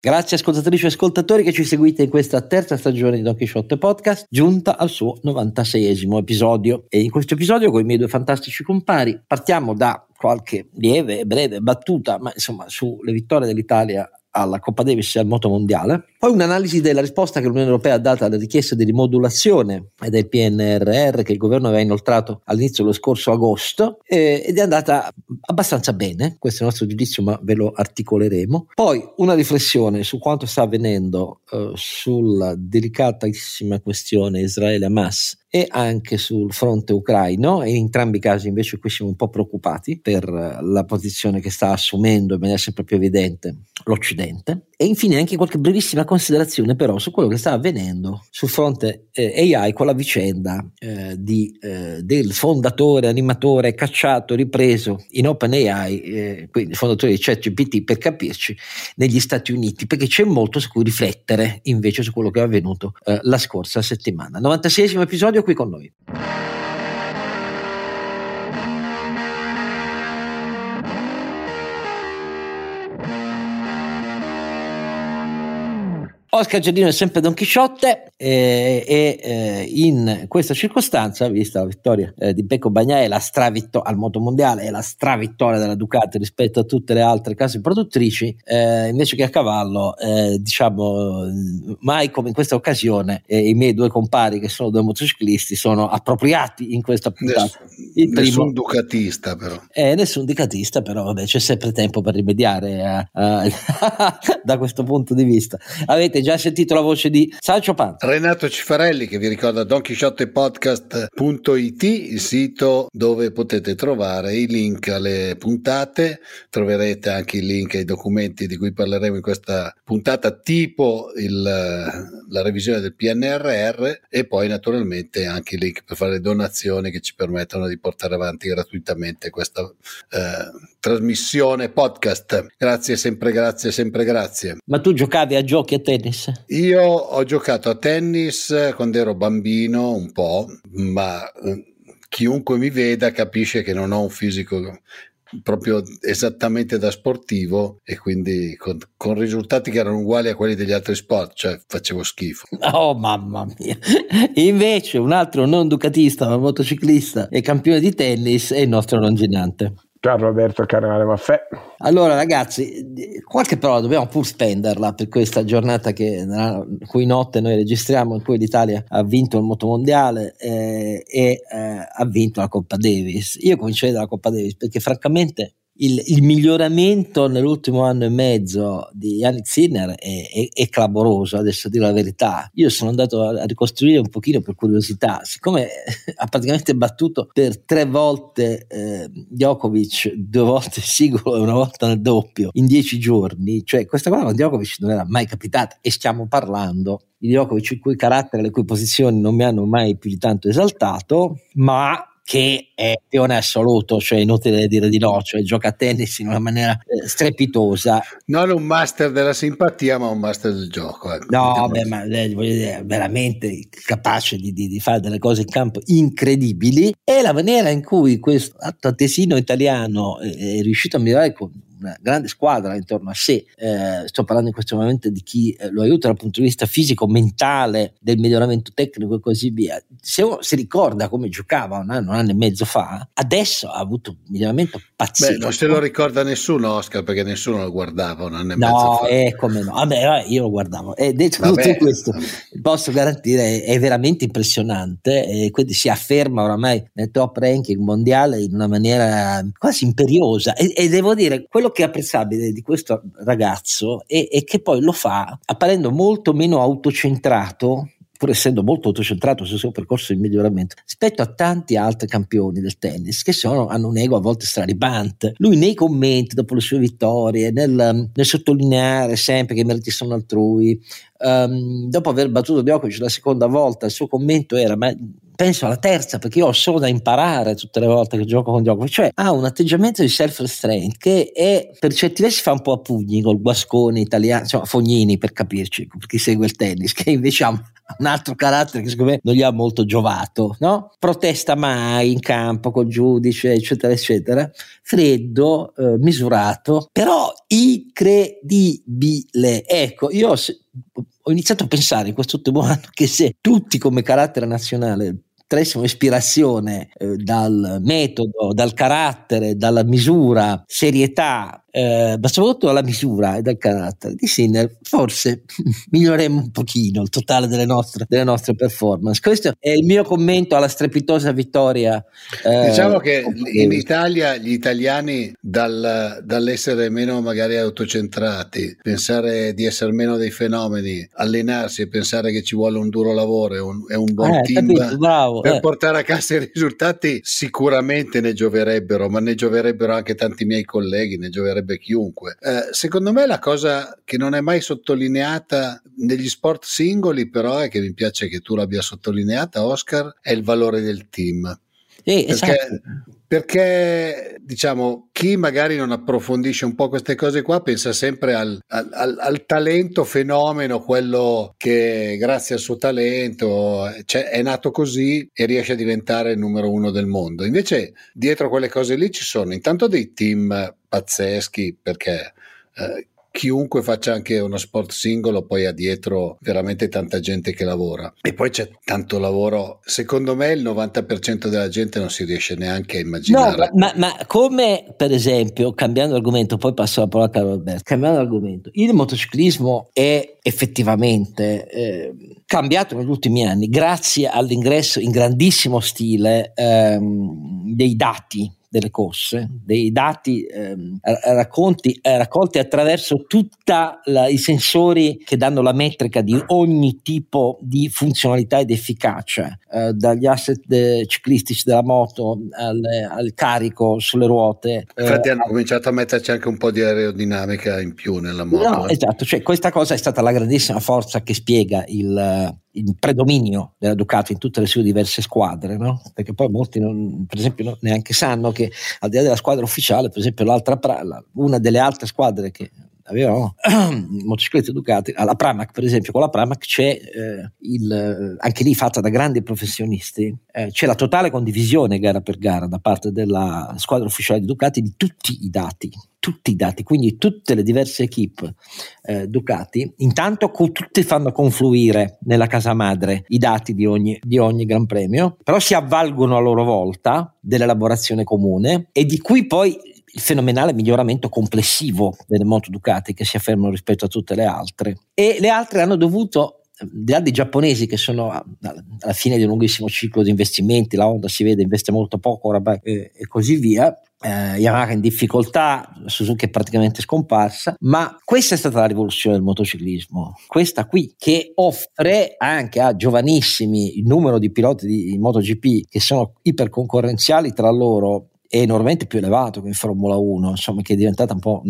Grazie ascoltatrici e ascoltatori che ci seguite in questa terza stagione di Don Quixote Podcast, giunta al suo 96esimo episodio. E in questo episodio con i miei due fantastici compari partiamo da qualche lieve e breve battuta, ma insomma sulle vittorie dell'Italia alla Coppa Davis e al Moto Mondiale. Poi un'analisi della risposta che l'Unione Europea ha dato alla richiesta di rimodulazione del PNRR che il governo aveva inoltrato all'inizio dello scorso agosto eh, ed è andata abbastanza bene, questo è il nostro giudizio ma ve lo articoleremo. Poi una riflessione su quanto sta avvenendo eh, sulla delicatissima questione Israele-Hamas e anche sul fronte ucraino e in entrambi i casi invece qui siamo un po' preoccupati per la posizione che sta assumendo in maniera sempre più evidente l'Occidente e infine anche qualche brevissima considerazione però su quello che sta avvenendo sul fronte eh, AI con la vicenda eh, di, eh, del fondatore, animatore cacciato, ripreso in OpenAI, eh, quindi il fondatore di ChatGPT per capirci, negli Stati Uniti, perché c'è molto su cui riflettere invece su quello che è avvenuto eh, la scorsa settimana. 96 episodio qui con noi. Oscar Giardino è sempre Don Chisciotte eh, e eh, in questa circostanza, vista la vittoria eh, di Becco Bagnai la stravittoria al moto mondiale e la stravittoria della Ducati rispetto a tutte le altre case produttrici, eh, invece che a cavallo, eh, diciamo mai come in questa occasione eh, i miei due compari che sono due motociclisti sono appropriati in questa puntata. Il nessun ducatista però. nessun ducatista però, vabbè, c'è sempre tempo per rimediare a, a, da questo punto di vista. Avete avete già sentito la voce di Sancio Panza. Renato Cifarelli che vi ricorda donchisciottepodcast.it, il sito dove potete trovare i link alle puntate, troverete anche i link ai documenti di cui parleremo in questa puntata, tipo il, la revisione del PNRR e poi naturalmente anche i link per fare donazioni che ci permettono di portare avanti gratuitamente questa eh, trasmissione podcast. Grazie, sempre grazie, sempre grazie. Ma tu giocavi a giochi a tennis? Tennis? Io ho giocato a tennis quando ero bambino un po', ma eh, chiunque mi veda capisce che non ho un fisico proprio esattamente da sportivo e quindi con, con, risultati che erano uguali a quelli degli altri sport, cioè facevo schifo. Oh mamma mia! Invece un altro non ducatista ma motociclista e campione di tennis è il nostro longinante. Carlo Alberto Carnevale Maffè. Allora ragazzi, qualche parola dobbiamo pur spenderla per questa giornata che, cui notte noi registriamo, in cui l'Italia ha vinto il motomondiale eh, e eh, ha vinto la Coppa Davis. Io comincerei dalla Coppa Davis perché francamente il, il, miglioramento nell'ultimo anno e mezzo di Yannick Sinner è, è, è, clamoroso, adesso dire la verità. Io sono andato a, ricostruire un pochino per curiosità, siccome ha praticamente battuto per tre volte eh, Djokovic, due volte singolo e una volta nel doppio in dieci giorni, cioè questa cosa con Djokovic non era mai capitata e stiamo parlando di Djokovic il cui carattere le cui posizioni non mi hanno mai più di tanto esaltato, ma che è pione assoluto, cioè inutile dire di no, cioè gioca a tennis in una maniera eh, strepitosa. Non un master della simpatia, ma un master del gioco. Ecco, no, beh, ma eh, dire, veramente capace di, di, di, fare delle cose in campo incredibili e la maniera in cui questo attesino italiano è, è riuscito a migliorare con una grande squadra intorno a sé, eh, sto parlando in questo momento di chi eh, lo aiuta dal punto di vista fisico, mentale, del miglioramento tecnico e così via. Se uno si ricorda come giocava un anno, un anno e mezzo fa, adesso ha avuto un miglioramento pazzesco. Beh, non se lo ricorda nessuno Oscar perché nessuno lo guardava un anno e no, mezzo fa. No, come no. Vabbè, io lo guardavo. E detto Vabbè. tutto questo, posso garantire, è veramente impressionante e quindi si afferma oramai nel top ranking mondiale in una maniera quasi imperiosa e, e devo dire, quello quello che è apprezzabile di questo ragazzo è, è che poi lo fa apparendo molto meno autocentrato pur essendo molto autocentrato sul suo percorso di miglioramento, rispetto a tanti altri campioni del tennis che sono, hanno un ego a volte straribante. Lui nei commenti dopo le sue vittorie, nel, nel sottolineare sempre che i meriti sono altrui, um, dopo aver battuto Djokovic la seconda volta, il suo commento era: Ma penso alla terza perché io ho solo da imparare tutte le volte che gioco con gioco, cioè ha un atteggiamento di self-restraint che è per certi versi fa un po' a pugni col guascone italiano, insomma Fognini per capirci, per chi segue il tennis, che invece ha un altro carattere che secondo me non gli ha molto giovato, no? Protesta mai in campo col giudice, eccetera, eccetera. Freddo, eh, misurato, però incredibile. Ecco, io ho iniziato a pensare in questo ultimo anno che se tutti come carattere nazionale traessimo ispirazione eh, dal metodo, dal carattere, dalla misura, serietà eh, ma soprattutto dalla misura e dal carattere di Sinner, forse miglioreremo un pochino il totale delle nostre, delle nostre performance. Questo è il mio commento alla strepitosa vittoria. Eh, diciamo che in Italia gli italiani dal, dall'essere meno magari autocentrati, pensare di essere meno dei fenomeni, allenarsi e pensare che ci vuole un duro lavoro e un, un buon eh, team capito, bravo, per eh. portare a casa i risultati sicuramente ne gioverebbero, ma ne gioverebbero anche tanti miei colleghi, ne gioverebbero piacerebbe chiunque. Eh, secondo me la cosa che non è mai sottolineata negli sport singoli, però, è che mi piace che tu l'abbia sottolineata, Oscar, è il valore del team. Eh, perché, esatto. Perché, diciamo, chi magari non approfondisce un po' queste cose qua pensa sempre al, al, al talento fenomeno, quello che grazie al suo talento cioè, è nato così e riesce a diventare il numero uno del mondo. Invece, dietro quelle cose lì ci sono intanto dei team pazzeschi perché eh, chiunque faccia anche uno sport singolo poi ha dietro veramente tanta gente che lavora. E poi c'è tanto lavoro. Secondo me il 90% della gente non si riesce neanche a immaginare. no, ma, ma, come per esempio cambiando argomento poi passo la parola a Carlo Alberto. Cambiando argomento il motociclismo è effettivamente eh, cambiato negli ultimi anni grazie all'ingresso in grandissimo stile ehm, dei dati delle corse, dei dati ehm, racconti, eh, raccolti attraverso tutti i sensori che danno la metrica di ogni tipo di funzionalità ed efficacia, eh, dagli asset de- ciclistici della moto al, al, carico sulle ruote. Eh, Infatti hanno cominciato a metterci anche un po' di aerodinamica in più nella moto. No, eh. esatto, cioè questa cosa è stata la grandissima forza che spiega il il predominio della Ducati in tutte le sue diverse squadre, no? perché poi molti non, per esempio non, neanche sanno che al di là della squadra ufficiale, per esempio l'altra, una delle altre squadre che avevano motociclette Ducati, alla Pramac per esempio, con la Pramac c'è eh, il, anche lì fatta da grandi professionisti, eh, c'è la totale condivisione gara per gara da parte della squadra ufficiale di Ducati di tutti i dati, tutti i dati, quindi tutte le diverse equip eh, Ducati, intanto co- tutte fanno confluire nella casa madre i dati di ogni, di ogni Gran Premio, però si avvalgono a loro volta dell'elaborazione comune e di cui poi il fenomenale miglioramento complessivo delle moto Ducati che si affermano rispetto a tutte le altre. E le altre hanno dovuto dei giapponesi che sono alla fine di un lunghissimo ciclo di investimenti, la Honda si vede investe molto poco oramai e, e così via, eh, Yamaha in difficoltà, Suzuki è praticamente scomparsa, ma questa è stata la rivoluzione del motociclismo, questa qui che offre anche a giovanissimi il numero di piloti di, di MotoGP che sono iperconcorrenziali tra loro è enormemente più elevato che in Formula 1, insomma, che è diventata un po'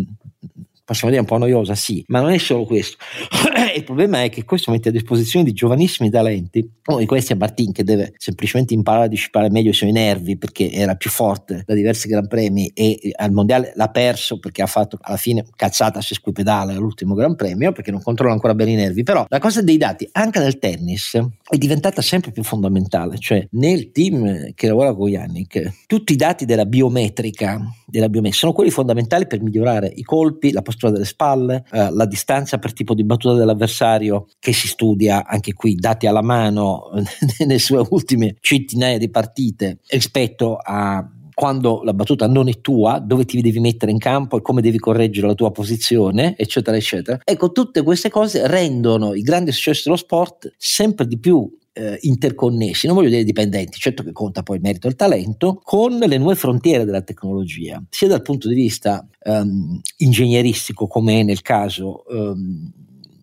possiamo dire un po' noiosa, sì, ma non è solo questo. il problema è che questo mette a disposizione di giovanissimi talenti. Uno di questi è Martin che deve semplicemente imparare a disciplinare meglio i suoi nervi perché era più forte da diversi Gran Premi e al mondiale l'ha perso perché ha fatto alla fine cazzata se squipedale all'ultimo Gran Premio perché non controlla ancora bene i nervi. Però la cosa dei dati anche nel tennis è diventata sempre più fondamentale, cioè nel team che lavora con Yannick, tutti i dati della biometrica, della biometrica sono quelli fondamentali per migliorare i colpi, la postura delle spalle, eh, la distanza per tipo di battuta dell'avversario che si studia anche qui dati alla mano nelle sue ultime centinaia di partite rispetto a quando la battuta non è tua, dove ti devi mettere in campo e come devi correggere la tua posizione, eccetera, eccetera. Ecco, tutte queste cose rendono i grandi successi dello sport sempre di più eh, interconnessi, non voglio dire dipendenti, certo che conta poi il merito e il talento, con le nuove frontiere della tecnologia, sia dal punto di vista um, ingegneristico come è nel caso um,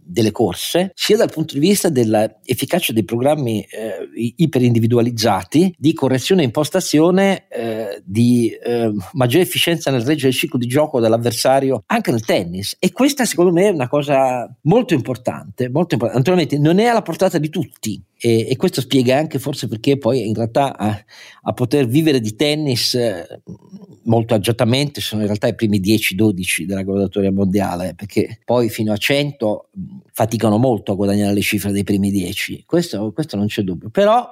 delle corse, sia dal punto di vista dell'efficacia dei programmi eh, iperindividualizzati di correzione e impostazione eh, di eh, maggiore efficienza nel reggere il ciclo di gioco dell'avversario anche nel tennis. E questa secondo me è una cosa molto importante, molto importante. Naturalmente non è alla portata di tutti, e, e, questo spiega anche forse perché poi in realtà a, a poter vivere di tennis eh, molto agiatamente sono in realtà i primi 10-12 della graduatoria mondiale, perché poi fino a 100 faticano molto a guadagnare le cifre dei primi 10, questo, questo non c'è dubbio, però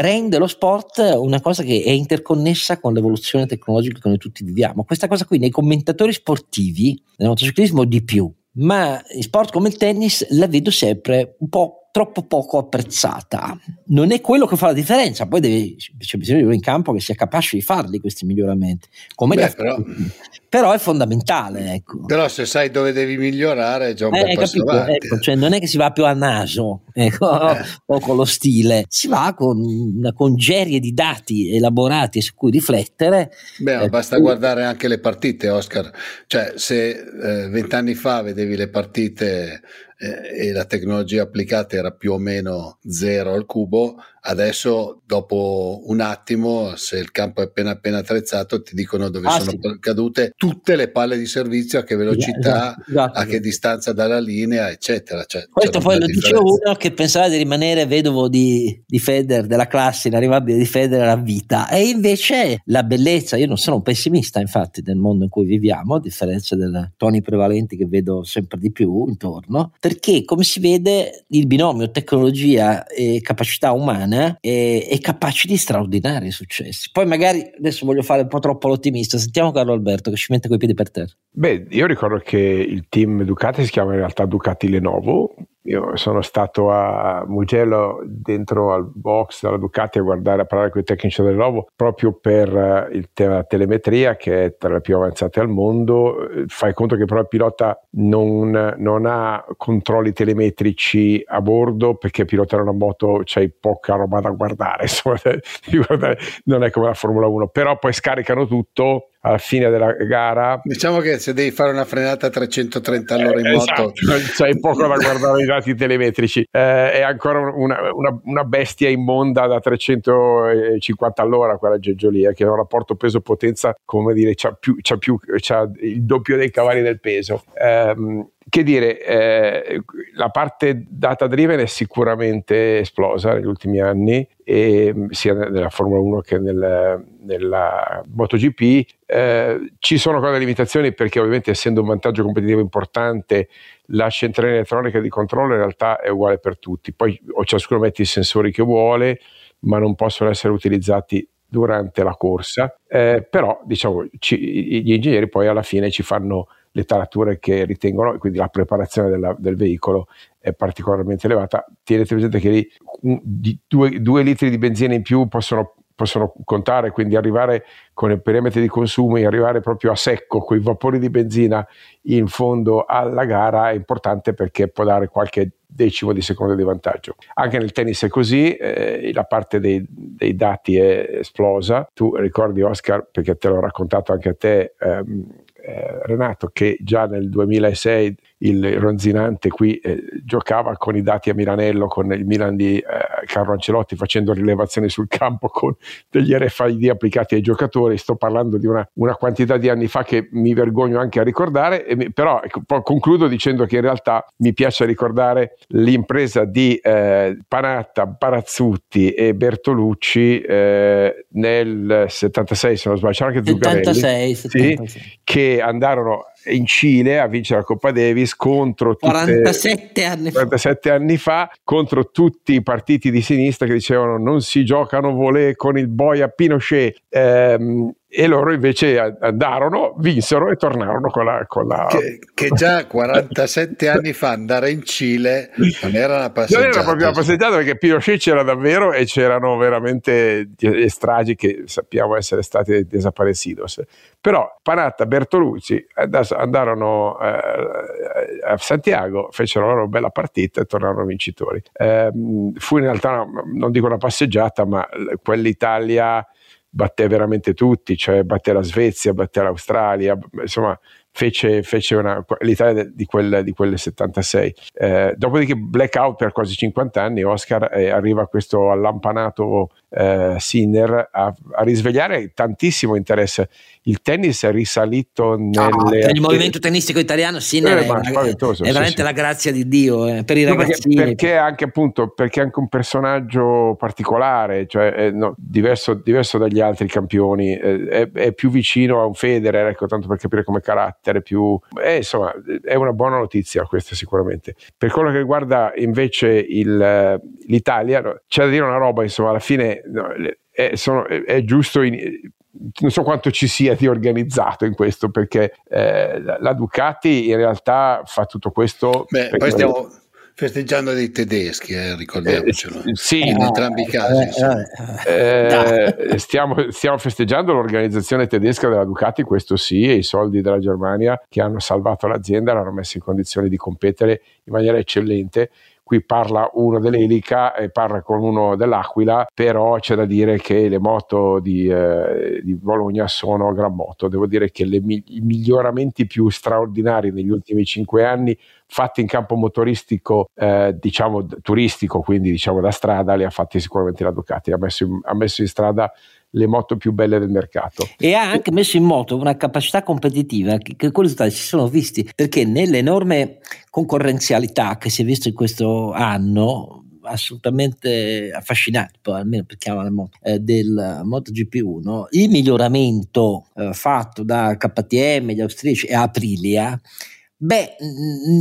rende lo sport una cosa che è interconnessa con l'evoluzione tecnologica che noi tutti viviamo. Questa cosa qui nei commentatori sportivi, nel motociclismo di più, ma in sport come il tennis la vedo sempre un po' troppo poco apprezzata. Non è quello che fa la differenza, poi deve, c'è bisogno di uno in campo che sia capace di farli questi miglioramenti. Beh, però, però, è fondamentale. Ecco. Però se sai dove devi migliorare è già un eh, passo avanti. Ecco, cioè non è che si va più a naso ecco, eh. o con lo stile, si va con una congerie di dati elaborati su cui riflettere. Beh, eh, basta cui... guardare anche le partite, Oscar. Cioè se eh, vent'anni fa vedevi le partite eh, e la tecnologia applicata era più o meno zero al cubo, adesso dopo un attimo, se il campo è appena appena attrezzato, ti dicono dove ah, sono sì. cadute tutte le palle di servizio, a che velocità, esatto, esatto. a che distanza dalla linea, eccetera. Cioè, Questo poi lo dice uno che pensava di rimanere vedovo di, di Federer, della classe inarrivabile di Federer a vita, e invece la bellezza, io non sono un pessimista infatti del mondo in cui viviamo, a differenza dei toni prevalenti che vedo sempre di più intorno, perché come si vede il binomio tecnologia e capacità umana è, è capace di straordinari successi. Poi magari adesso voglio fare un po' troppo l'ottimista, sentiamo Carlo Alberto che ci mette coi piedi per terra. Beh, io ricordo che il team Ducati si chiama in realtà Ducati Lenovo, io sono stato a Mugello dentro al box della Ducati a guardare, a parlare con i tecnici del Lenovo proprio per eh, il tema della telemetria che è tra le più avanzate al mondo. Fai conto che però il pilota non, non ha controlli telemetrici a bordo perché pilotare una moto c'hai poca roba da guardare, insomma, non è come la Formula 1, però poi scaricano tutto alla fine della gara. Diciamo che se devi fare una frenata a 330 all'ora in moto, esatto, poco da guardare i dati telemetrici. Eh, è ancora una, una, una, bestia immonda da 350 all'ora quella Geggio lì, eh, che ha un rapporto peso-potenza, come dire, c'ha, più, c'ha, più, c'ha il doppio dei cavalli del peso. Eh, che dire, eh, la parte data driven è sicuramente esplosa negli ultimi anni, e, sia nella Formula 1 che nel, nella MotoGP. Eh, ci sono ancora limitazioni perché ovviamente essendo un vantaggio competitivo importante la centrale elettronica di controllo in realtà è uguale per tutti, poi ciascuno mette i sensori che vuole, ma non possono essere utilizzati durante la corsa, eh, però diciamo ci, gli ingegneri poi alla fine ci fanno le tarature che ritengono, quindi la preparazione della, del veicolo è particolarmente elevata. Tenete presente che lì due, due litri di benzina in più possono possono contare, quindi arrivare con i perimetri di consumo e arrivare proprio a secco con i vapori di benzina in fondo alla gara è importante perché può dare qualche decimo di secondo di vantaggio. Anche nel tennis è così, eh, la parte dei, dei, dati è esplosa. Tu ricordi Oscar, perché te l'ho raccontato anche a te, ehm, eh, Renato, che già nel 2006 il Ronzinante qui eh, giocava con i dati a Milanello, con il Milan di eh, Carlo Ancelotti, facendo rilevazioni sul campo con degli RFID applicati ai giocatori. Sto parlando di una, una quantità di anni fa che mi vergogno anche a ricordare, mi, però ecco, concludo dicendo che in realtà mi piace ricordare l'impresa di eh, Panatta, Parazzutti e Bertolucci eh, nel 76, se non sbaglio, c'era anche Zuccarelli, 76, 76. Sì, che andarono in Cile a vincere la Coppa Davis contro 47 anni, 47 anni fa contro tutti i partiti di sinistra che dicevano non si giocano volé con il boia Pinochet. Ehm, e loro invece andarono, vinsero e tornarono con la... Con la... Che, che, già 47 anni fa andare in Cile non era una passeggiata. Non era proprio una passeggiata perché Pinochet c'era davvero e c'erano veramente stragi che sappiamo essere stati desaparecidos. Però Panatta, Bertolucci andarono eh, a Santiago, fecero la loro bella partita e tornarono vincitori. Eh, fu in realtà, non dico una passeggiata, ma quell'Italia batté veramente tutti, cioè batté la Svezia, batté l'Australia, insomma fece, fece una, l'Italia di quel, di quelle 76. Eh, dopodiché blackout per quasi 50 anni, Oscar eh, arriva questo allampanato eh, Sinner a, a, risvegliare tantissimo interesse. Il tennis è risalito nelle... Ah, il movimento tennistico italiano Sinner eh, è, è, veramente sì, la grazia di Dio eh, per i no, ragazzini. Perché, perché, anche appunto perché è anche un personaggio particolare, cioè no, diverso, diverso, dagli altri campioni, eh, è, è, più vicino a un Federer, ecco, tanto per capire come carattere, più... Eh, insomma, è una buona notizia questa sicuramente. Per quello che riguarda invece il, l'Italia, c'è da dire una roba, insomma, alla fine no, è, sono, è, è, giusto, in, non so quanto ci sia di organizzato in questo, perché eh, la Ducati in realtà fa tutto questo. Beh, poi stiamo festeggiando dei tedeschi, eh, ricordiamocelo. Eh, sì, in entrambi i casi. Eh, eh, stiamo, stiamo, festeggiando l'organizzazione tedesca della Ducati, questo sì, e i soldi della Germania che hanno salvato l'azienda, l'hanno messa in condizioni di competere in maniera eccellente qui parla uno dell'Elica e parla con uno dell'Aquila, però c'è da dire che le moto di, eh, di Bologna sono gran moto. Devo dire che le, i miglioramenti più straordinari negli ultimi cinque anni fatti in campo motoristico, eh, diciamo turistico, quindi diciamo da strada, li ha fatti sicuramente la Ducati. Ha messo in, ha messo in strada le moto più belle del mercato. E ha anche messo in moto una capacità competitiva che, che quei risultati si sono visti perché nell'enorme concorrenzialità che si è visto in questo anno assolutamente affascinante, almeno per chiamare moto, eh, del MotoGP1, il miglioramento eh, fatto da KTM, gli austriaci e Aprilia Beh,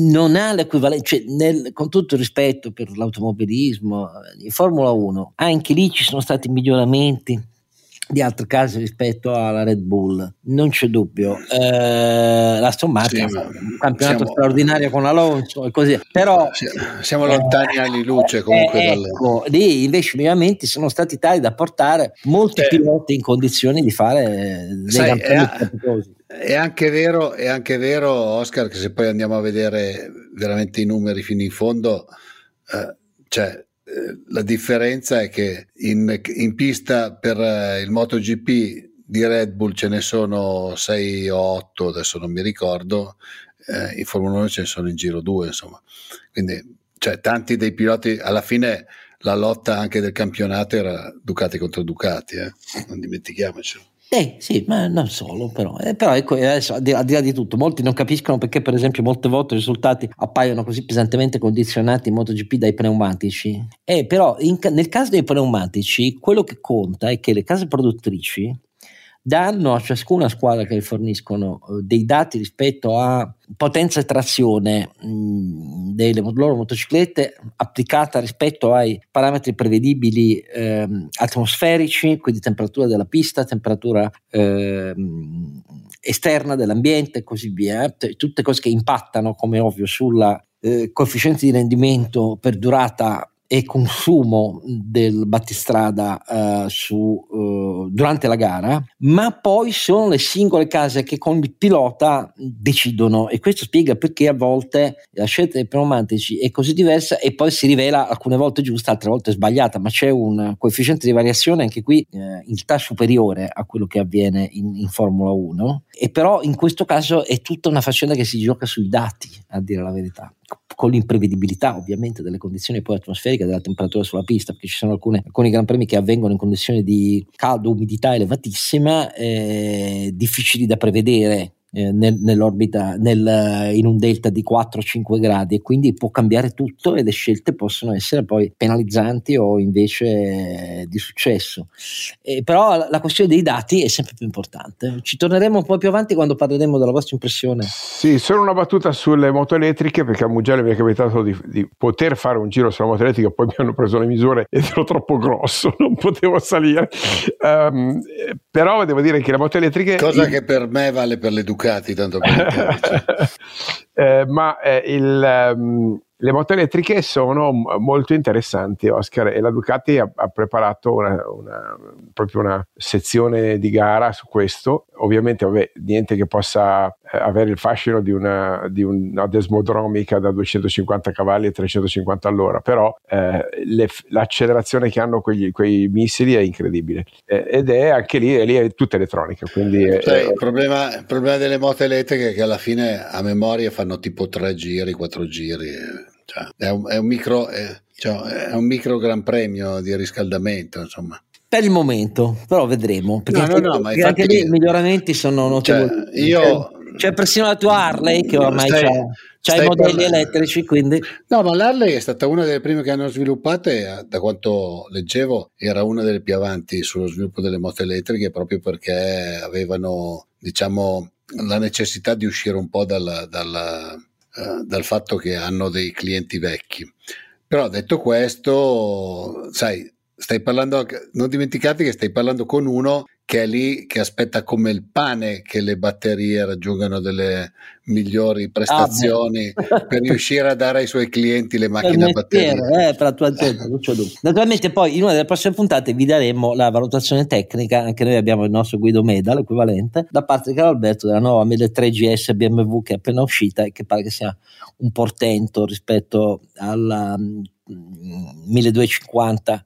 non ha l'equivalente, cioè nel, con tutto il rispetto per l'automobilismo, in Formula 1, anche lì ci sono stati miglioramenti di altri casi rispetto alla Red Bull, non c'è dubbio. Eh, la Martin sì, un campionato siamo, straordinario con Alonso e così, però siamo lontani eh, anni luce comunque. Eh, ecco, lì invece i miglioramenti sono stati tali da portare molti eh, piloti in condizioni di fare dei sai, campioni è anche, vero, è anche vero, Oscar, che se poi andiamo a vedere veramente i numeri fino in fondo, eh, cioè la differenza è che in, in pista per eh, il MotoGP di Red Bull ce ne sono 6 o 8, adesso non mi ricordo, eh, in Formula 1 ce ne sono in giro 2, insomma. Quindi, cioè, tanti dei piloti, alla fine la lotta anche del campionato era Ducati contro Ducati, eh? non dimentichiamocelo. Eh sì, ma non solo, però. Eh, però ecco, adesso, al di, al di, là di tutto, molti non capiscono perché, per esempio, molte volte i risultati appaiono così pesantemente condizionati in MotoGP dai pneumatici. Eh, però in, nel caso dei pneumatici, quello che conta è che le case produttrici danno a ciascuna squadra che forniscono eh, dei dati rispetto a potenza e trazione mh, delle loro motociclette applicata rispetto ai parametri prevedibili eh, atmosferici, quindi temperatura della pista, temperatura eh, esterna dell'ambiente e così via, tutte cose che impattano come ovvio sulla eh, coefficiente di rendimento per durata e consumo del battistrada uh, su, uh, durante la gara, ma poi sono le singole case che con il pilota decidono. E questo spiega perché a volte la scelta dei pneumatici è così diversa e poi si rivela alcune volte giusta, altre volte sbagliata, ma c'è un coefficiente di variazione anche qui eh, in realtà superiore a quello che avviene in, in Formula 1 e però in questo caso è tutta una faccenda che si gioca sui dati, a dire la verità con l'imprevedibilità ovviamente delle condizioni poi atmosferiche, della temperatura sulla pista, perché ci sono alcune, alcuni Gran Premi che avvengono in condizioni di caldo, umidità elevatissima, eh, difficili da prevedere eh, nel, nell'orbita, nel, in un delta di 4-5 gradi e quindi può cambiare tutto e le scelte possono essere poi penalizzanti o invece eh, di successo. Eh, però la, la, questione dei dati è sempre più importante. Ci torneremo un po' più avanti quando parleremo della vostra impressione. Sì, solo una battuta sulle moto elettriche perché a Mugello mi è capitato di, di, poter fare un giro sulla moto elettrica, poi mi hanno preso le misure ed ero troppo grosso, non potevo salire. Um, però devo dire che le moto elettriche... Cosa che per me vale per l'educazione Ducati, tanto per eh, ma eh, il, um, le moto elettriche sono molto interessanti, Oscar, e la Ducati ha, ha preparato una, una, proprio una sezione di gara su questo. Ovviamente, vabbè, niente che possa eh, avere il fascino di una, di una desmodromica da 250 cavalli e 350 all'ora, però eh, le, l'accelerazione che hanno quegli, quei missili è incredibile. Eh, ed è anche lì, è lì è tutta elettronica. Quindi è, cioè, il, problema, il problema delle moto elettriche è che alla fine a memoria fanno tipo tre giri, quattro giri cioè, è, un, è, un micro, è, cioè, è, un, micro, gran premio di riscaldamento, insomma. per il momento, però vedremo. Perché no, no, no, anche lì i miglioramenti sono notevoli. Cioè, io, c'è persino la tua Harley che ormai stai, c'ha, i modelli parlando. elettrici. Quindi... No, ma l'Harley è stata una delle prime che hanno sviluppato e da quanto leggevo era una delle più avanti sullo sviluppo delle moto elettriche proprio perché avevano, diciamo, la necessità di uscire un po' dal, dal, uh, dal fatto che hanno dei clienti vecchi. Però detto questo, sai, stai parlando, non dimenticate che stai parlando con uno che è lì che aspetta come il pane che le batterie raggiungano delle migliori prestazioni ah, per riuscire a dare ai suoi clienti le macchine a batteria. Eh, per la tua azienda, non c'è dubbio. Naturalmente poi in una delle prossime puntate vi daremo la valutazione tecnica, anche noi abbiamo il nostro Guido Meda, l'equivalente, da parte di Carlo Alberto della nuova 1003 GS BMW che è appena uscita e che pare che sia un portento rispetto alla 1250 mm,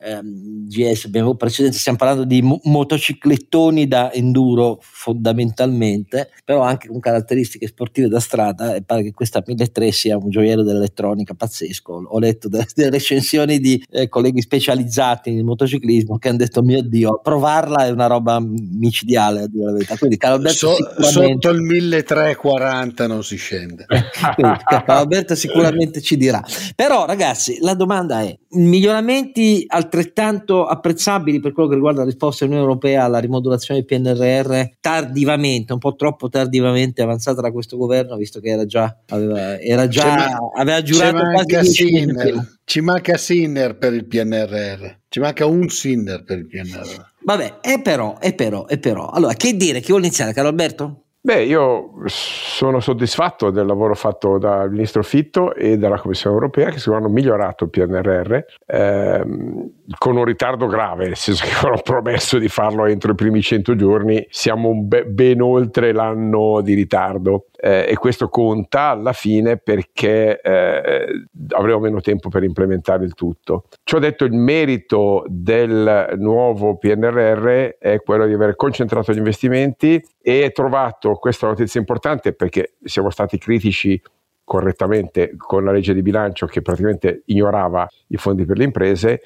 ehm, GS abbiamo precedente, stiamo parlando di mo- motociclettoni da enduro fondamentalmente, però anche con caratteristiche sportive da strada e pare che questa 1003 sia un gioiello dell'elettronica pazzesco. Ho letto delle, delle recensioni di eh, colleghi specializzati nel motociclismo che hanno detto mio Dio, provarla è una roba micidiale a dire la verità. Quindi Alberto so, sotto il 1340 non si scende. Quindi Alberto sicuramente ci dirà. Però ragazzi, la domanda è miglioramenti al altrettanto apprezzabili per quello che riguarda la risposta dell'Unione Europea alla rimodulazione del PNRR tardivamente, un po' troppo tardivamente avanzata da questo governo, visto che era già, aveva, era già ma- aveva giurato quasi Sinner, Ci manca Sinner per il PNRR, ci manca un Sinner per il PNRR. Vabbè, è però, è però, è però. Allora, che dire? Chi vuole iniziare, Carlo Alberto? Beh, io sono soddisfatto del lavoro fatto dal ministro Fitto e dalla Commissione europea che sicuramente hanno migliorato il PNRR ehm, con un ritardo grave, nel senso che hanno promesso di farlo entro i primi 100 giorni, siamo be- ben oltre l'anno di ritardo eh, e questo conta alla fine perché eh, avremo meno tempo per implementare il tutto. Ciò detto, il merito del nuovo PNRR è quello di aver concentrato gli investimenti e trovato questa notizia importante perché siamo stati critici correttamente con la legge di bilancio che praticamente ignorava i fondi per le imprese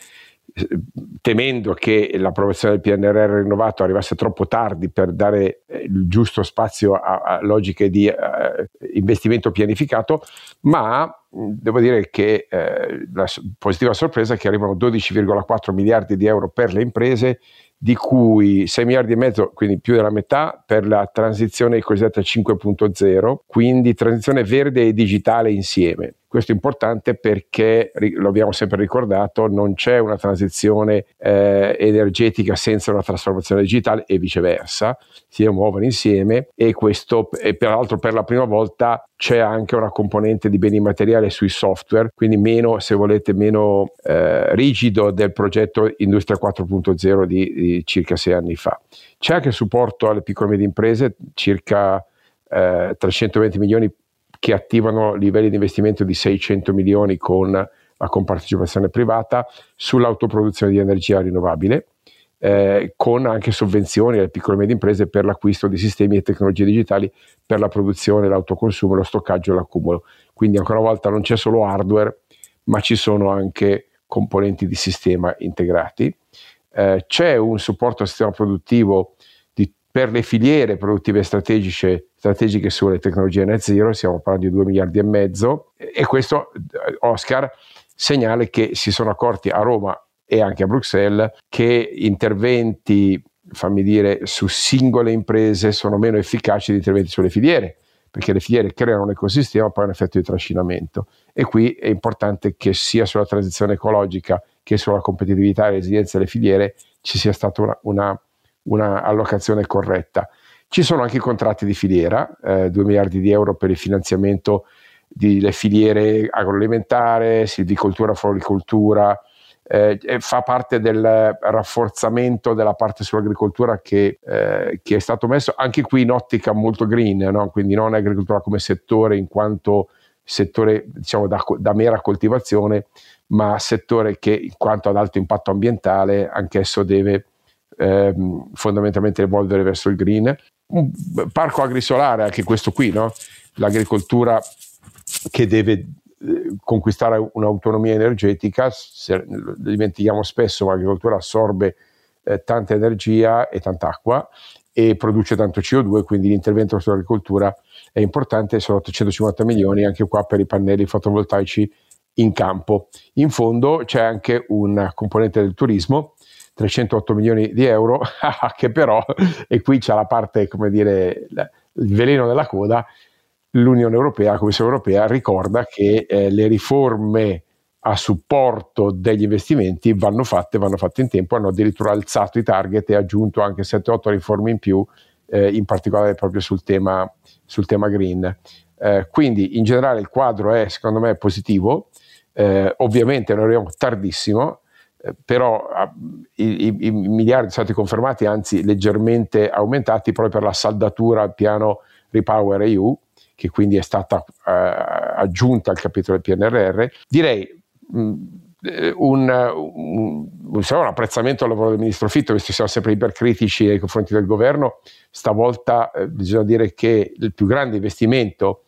temendo che l'approvazione del PNRR rinnovato arrivasse troppo tardi per dare eh, il giusto spazio a, a logiche di uh, investimento pianificato, ma devo dire che eh, la positiva sorpresa è che arrivano 12,4 miliardi di euro per le imprese, di cui 6 miliardi e mezzo, quindi più della metà, per la transizione cosiddetta 5.0, quindi transizione verde e digitale insieme. Questo è importante perché, lo abbiamo sempre ricordato, non c'è una transizione eh, energetica senza una trasformazione digitale e viceversa, si muovono insieme e questo, e peraltro per la prima volta c'è anche una componente di beni materiali sui software, quindi meno, se volete, meno eh, rigido del progetto Industria 4.0 di, di circa sei anni fa. C'è anche supporto alle piccole e medie imprese, circa eh, 320 milioni che attivano livelli di investimento di 600 milioni con la compartecipazione privata sull'autoproduzione di energia rinnovabile, eh, con anche sovvenzioni alle piccole e medie imprese per l'acquisto di sistemi e tecnologie digitali per la produzione, l'autoconsumo, lo stoccaggio e l'accumulo. Quindi ancora una volta non c'è solo hardware, ma ci sono anche componenti di sistema integrati. Eh, c'è un supporto al sistema produttivo per le filiere produttive strategiche, strategiche sulle tecnologie net zero, stiamo parlando di 2 miliardi e mezzo, e questo Oscar segnale che si sono accorti a Roma e anche a Bruxelles che interventi, fammi dire, su singole imprese sono meno efficaci di interventi sulle filiere, perché le filiere creano un ecosistema, poi un effetto di trascinamento. E qui è importante che sia sulla transizione ecologica che sulla competitività e resilienza delle filiere ci sia stata una, una una allocazione corretta. Ci sono anche i contratti di filiera, eh, 2 miliardi di euro per il finanziamento delle filiere agroalimentare, silvicoltura, floricoltura, eh, fa parte del rafforzamento della parte sull'agricoltura che, eh, che, è stato messo anche qui in ottica molto green, no? quindi non agricoltura come settore in quanto settore diciamo da, da, mera coltivazione, ma settore che in quanto ad alto impatto ambientale anch'esso deve ehm, fondamentalmente evolvere verso il green. Un parco agrisolare, anche questo qui, no? l'agricoltura che deve eh, conquistare un'autonomia energetica, se, dimentichiamo spesso, ma l'agricoltura assorbe eh, tanta energia e tanta acqua e produce tanto CO2, quindi l'intervento sull'agricoltura è importante, sono 850 milioni anche qua per i pannelli fotovoltaici in campo. In fondo c'è anche un componente del turismo, 308 milioni di euro, che però, e qui c'è la parte, come dire, il veleno della coda, l'Unione Europea, la Commissione Europea ricorda che eh, le riforme a supporto degli investimenti vanno fatte, vanno fatte in tempo, hanno addirittura alzato i target e aggiunto anche 7-8 riforme in più, eh, in particolare proprio sul tema, sul tema green. Eh, quindi in generale il quadro è secondo me positivo, eh, ovviamente noi arriviamo tardissimo, eh, però ah, i, i, i, miliardi sono stati confermati, anzi leggermente aumentati proprio per la saldatura al piano Repower EU, che quindi è stata eh, aggiunta al capitolo del PNRR. Direi mh, eh, un, un, un, un, apprezzamento al lavoro del ministro Fitto, visto che siamo sempre ipercritici nei confronti del governo, stavolta eh, bisogna dire che il più grande investimento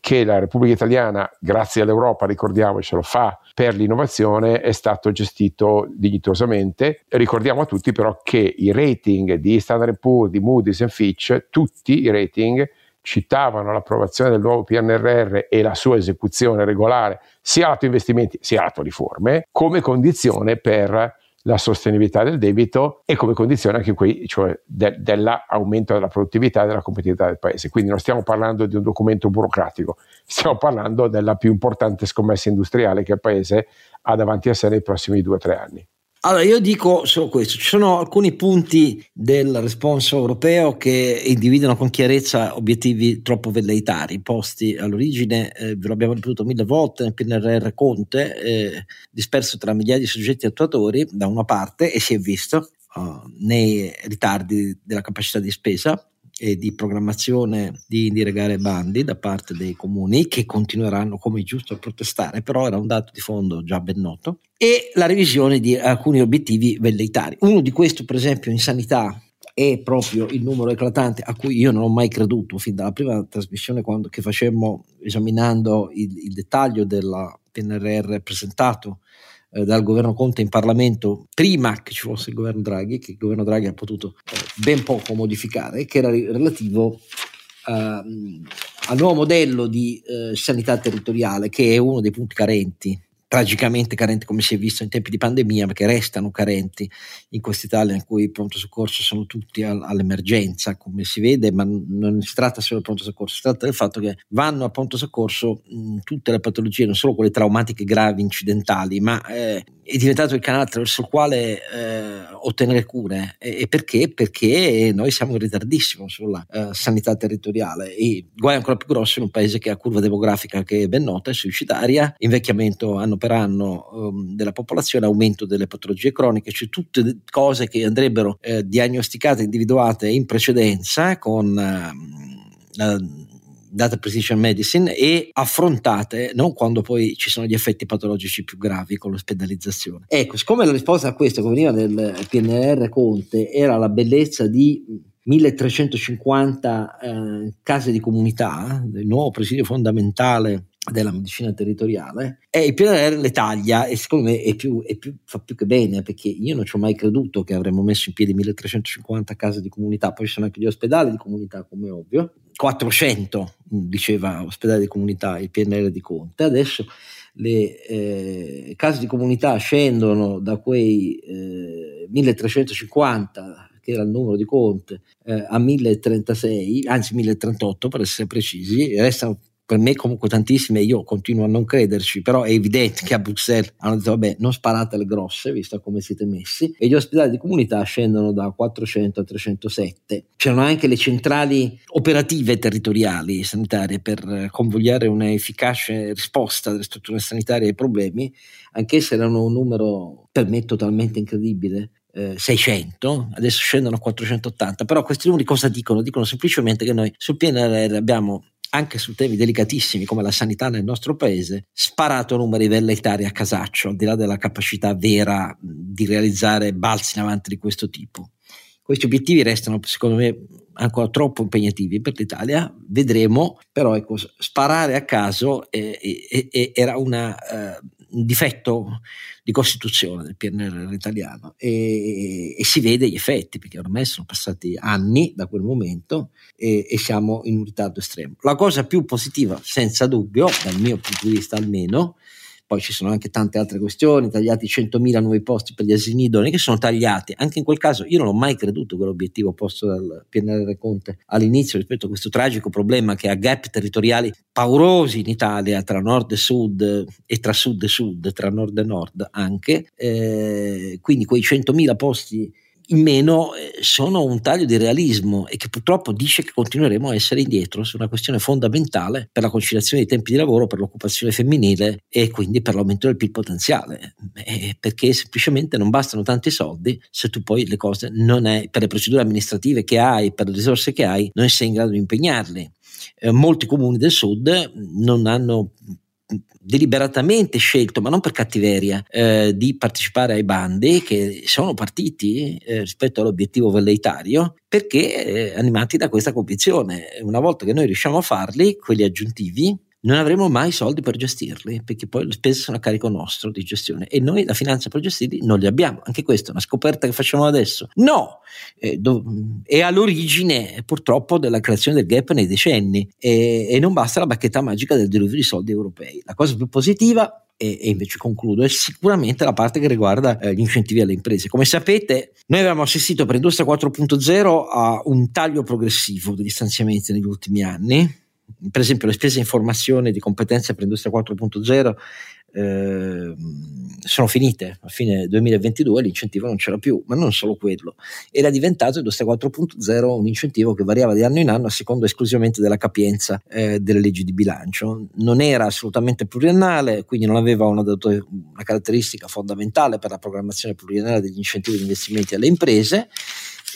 che la Repubblica Italiana, grazie all'Europa, ricordiamocelo, fa per l'innovazione è stato gestito dignitosamente. Ricordiamo a tutti però che i rating di Standard Poor's, di Moody's e Fitch, tutti i rating citavano l'approvazione del nuovo PNRR e la sua esecuzione regolare, sia lato investimenti sia lato riforme, come condizione per la sostenibilità del debito e come condizione anche qui, cioè de- dell'aumento della produttività e della competitività del paese. Quindi non stiamo parlando di un documento burocratico, stiamo parlando della più importante scommessa industriale che il paese ha davanti a sé nei prossimi due o tre anni. Allora, io dico solo questo, ci sono alcuni punti del responso europeo che individuano con chiarezza obiettivi troppo velleitari. Posti all'origine, eh, ve lo abbiamo ripetuto mille volte nel PNRR Conte, eh, disperso tra migliaia di soggetti attuatori da una parte e si è visto uh, nei ritardi della capacità di spesa e di programmazione di indirigare bandi da parte dei comuni che continueranno come giusto a protestare, però era un dato di fondo già ben noto, e la revisione di alcuni obiettivi velleitari. Uno di questi, per esempio, in sanità è proprio il numero eclatante a cui io non ho mai creduto fin dalla prima trasmissione quando, che facemmo esaminando il, il dettaglio del PNRR presentato eh, dal governo Conte in Parlamento prima che ci fosse il governo Draghi, che il governo Draghi ha potuto eh, ben poco modificare, che era relativo uh, al nuovo modello di uh, sanità territoriale, che è uno dei punti carenti tragicamente carenti come si è visto in tempi di pandemia, perché restano carenti in quest'Italia in cui i pronto soccorso sono tutti all'emergenza, come si vede, ma non si tratta solo del pronto soccorso, si tratta del fatto che vanno a pronto soccorso tutte le patologie, non solo quelle traumatiche gravi, incidentali, ma eh, è diventato il canale attraverso il quale eh, ottenere cure. E, e, perché? Perché noi siamo in ritardissimo sulla eh, sanità territoriale e guai ancora più grosso in un paese che ha curva demografica che è ben nota, è suicidaria, invecchiamento anno per anno um, della popolazione, aumento delle patologie croniche, cioè tutte cose che andrebbero eh, diagnosticate, individuate in precedenza con uh, la data precision medicine e affrontate non quando poi ci sono gli effetti patologici più gravi con l'ospedalizzazione. Ecco, siccome la risposta a questo che veniva nel PNR Conte era la bellezza di 1350 eh, case di comunità, del nuovo presidio fondamentale della medicina territoriale e il PNRR le taglia e secondo me è più, è più, fa più che bene perché io non ci ho mai creduto che avremmo messo in piedi 1350 case di comunità poi ci sono anche gli ospedali di comunità come ovvio. 400 diceva ospedali di comunità il PNR di Conte. Adesso le eh, case di comunità scendono da quei eh, 1350 che era il numero di Conte, eh, a 1036, anzi 1038 per essere precisi, restano per me comunque tantissime, io continuo a non crederci, però è evidente che a Bruxelles hanno detto vabbè non sparate le grosse, visto come siete messi, e gli ospedali di comunità scendono da 400 a 307. C'erano anche le centrali operative territoriali sanitarie per convogliare un'efficace risposta delle strutture sanitarie ai problemi, anche se erano un numero per me totalmente incredibile. 600, eh, adesso scendono a 480, però questi numeri cosa dicono? Dicono semplicemente che noi sul PNRR abbiamo anche su temi delicatissimi come la sanità nel nostro paese, sparato numeri velleitari a casaccio, al di là della capacità vera di realizzare balzi in avanti di questo tipo. Questi obiettivi restano, secondo me, ancora troppo impegnativi per l'Italia, vedremo, però ecco, sparare a caso eh, eh, era una... Eh, un difetto di costituzione del PNRR italiano e, e, si vede gli effetti perché ormai sono passati anni da quel momento e, e, siamo in un ritardo estremo. La cosa più positiva, senza dubbio, dal mio punto di vista almeno, poi ci sono anche tante altre questioni, tagliati 100.000 nuovi posti per gli asili idonei che sono tagliati. Anche in quel caso io non ho mai creduto che l'obiettivo posto dal PNRR Conte all'inizio rispetto a questo tragico problema che ha gap territoriali paurosi in Italia tra nord e sud e tra sud e sud, tra nord e nord anche. Eh, quindi quei 100.000 posti in meno eh, sono un taglio di realismo e che purtroppo dice che continueremo a essere indietro su una questione fondamentale per la conciliazione dei tempi di lavoro, per l'occupazione femminile e quindi per l'aumento del PIL potenziale, eh, perché semplicemente non bastano tanti soldi se tu poi le cose non è, per le procedure amministrative che hai, per le risorse che hai, non sei in grado di impegnarle. Eh, molti comuni del sud non hanno deliberatamente scelto, ma non per cattiveria, eh, di partecipare ai bandi che sono partiti eh, rispetto all'obiettivo velleitario perché eh, animati da questa convinzione. Una volta che noi riusciamo a farli, quelli aggiuntivi, non avremo mai soldi per gestirli, perché poi le spese sono a carico nostro di gestione e noi la finanza per gestirli non li abbiamo. Anche questa è una scoperta che facciamo adesso. No, eh, do, è all'origine purtroppo della creazione del gap nei decenni e, e non basta la bacchetta magica del diluvio di soldi europei. La cosa più positiva e, invece concludo, è sicuramente la parte che riguarda eh, gli incentivi alle imprese. Come sapete, noi avevamo assistito per Industria 4.0 a un taglio progressivo degli stanziamenti negli ultimi anni per esempio le spese in formazione di competenze per Industria 4.0 eh, sono finite. A fine 2022 l'incentivo non c'era più ma non solo quello. Era diventato Industria 4.0 un incentivo che variava di anno in anno a seconda esclusivamente della capienza eh, delle leggi di bilancio. Non era assolutamente pluriennale quindi non aveva una, una caratteristica fondamentale per la programmazione pluriennale degli incentivi di investimenti alle imprese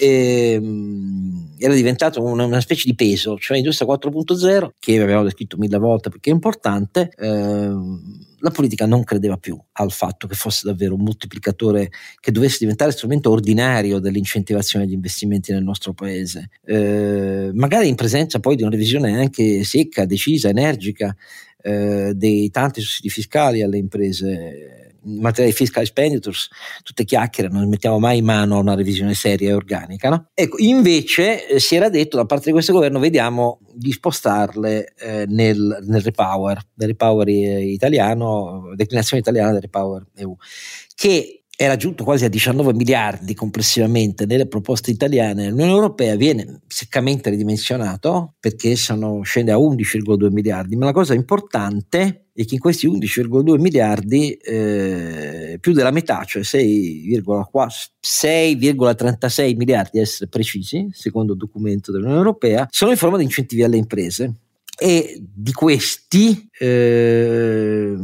ehm, era diventato una, una, specie di peso, cioè Industria 4.0, che abbiamo descritto mille volte perché è importante, eh, la politica non credeva più al fatto che fosse davvero un moltiplicatore che dovesse diventare strumento ordinario dell'incentivazione degli investimenti nel nostro paese, eh, magari in presenza poi di una revisione anche secca, decisa, energica eh, dei tanti sussidi fiscali alle imprese in materia di fiscal expenditures, tutte chiacchiere, non mettiamo mai in mano una revisione seria e organica. No? Ecco, invece eh, si era detto da parte di questo governo, vediamo di spostarle eh, nel, nel, repower, nel repower eh, italiano, declinazione italiana del repower EU, che era giunto quasi a 19 miliardi complessivamente nelle proposte italiane, l'Unione Europea viene seccamente ridimensionato perché sono, scende a 11,2 miliardi, ma la cosa importante è che in questi 11,2 miliardi eh, più della metà, cioè 6,36 miliardi, essere precisi, secondo il documento dell'Unione Europea, sono in forma di incentivi alle imprese. E di questi eh,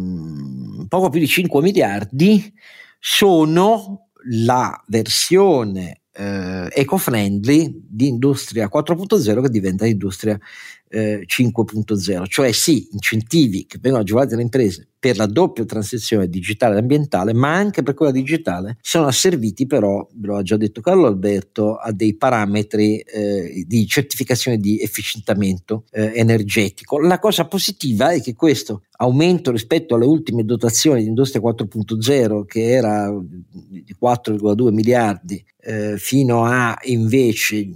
poco più di 5 miliardi sono la versione eh, eco-friendly di Industria 4.0 che diventa Industria eh, 5.0, cioè sì, incentivi che vengono agevolati alle imprese per la doppia transizione digitale e ambientale, ma anche per quella digitale, sono asserviti però, lo ha già detto Carlo Alberto, a dei parametri eh, di certificazione di efficientamento eh, energetico. La cosa positiva è che questo aumento rispetto alle ultime dotazioni di Industria 4.0, che era di 4,2 miliardi, eh, fino a invece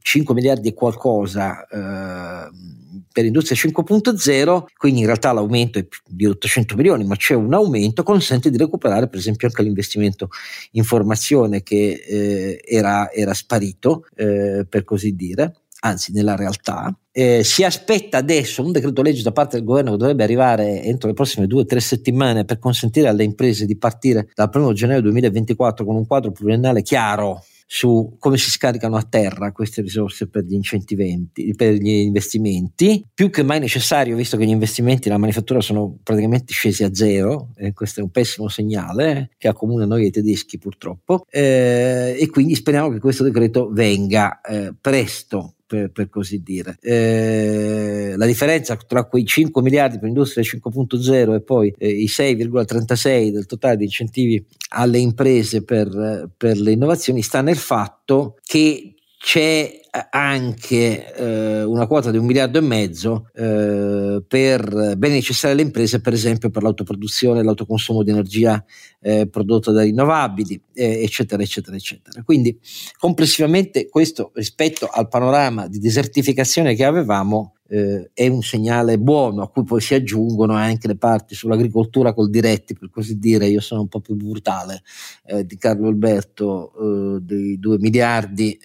5 miliardi e qualcosa eh, per l'industria 5.0, quindi in realtà l'aumento è di 800 milioni, ma c'è un aumento, consente di recuperare per esempio anche l'investimento in formazione che eh, era, era, sparito, eh, per così dire, anzi nella realtà. Eh, si aspetta adesso un decreto legge da parte del governo che dovrebbe arrivare entro le prossime due o tre settimane per consentire alle imprese di partire dal 1 gennaio 2024 con un quadro pluriennale chiaro su come si scaricano a terra queste risorse per gli per gli investimenti, più che mai necessario visto che gli investimenti nella manifattura sono praticamente scesi a zero, e questo è un pessimo segnale che accomuna noi e i tedeschi purtroppo, eh, e quindi speriamo che questo decreto venga eh, presto per, per, così dire. Eh, la differenza tra quei 5 miliardi per l'industria 5.0 e poi eh, i 6,36 del totale di incentivi alle imprese per, per le innovazioni sta nel fatto che c'è anche eh, una quota di un miliardo e mezzo eh, per beni necessari alle imprese, per esempio per l'autoproduzione l'autoconsumo di energia eh, prodotta da rinnovabili, eh, eccetera, eccetera, eccetera. Quindi complessivamente questo rispetto al panorama di desertificazione che avevamo eh, è un segnale buono a cui poi si aggiungono anche le parti sull'agricoltura col diretti, per così dire, io sono un po' più brutale, eh, di Carlo Alberto, dei 2 miliardi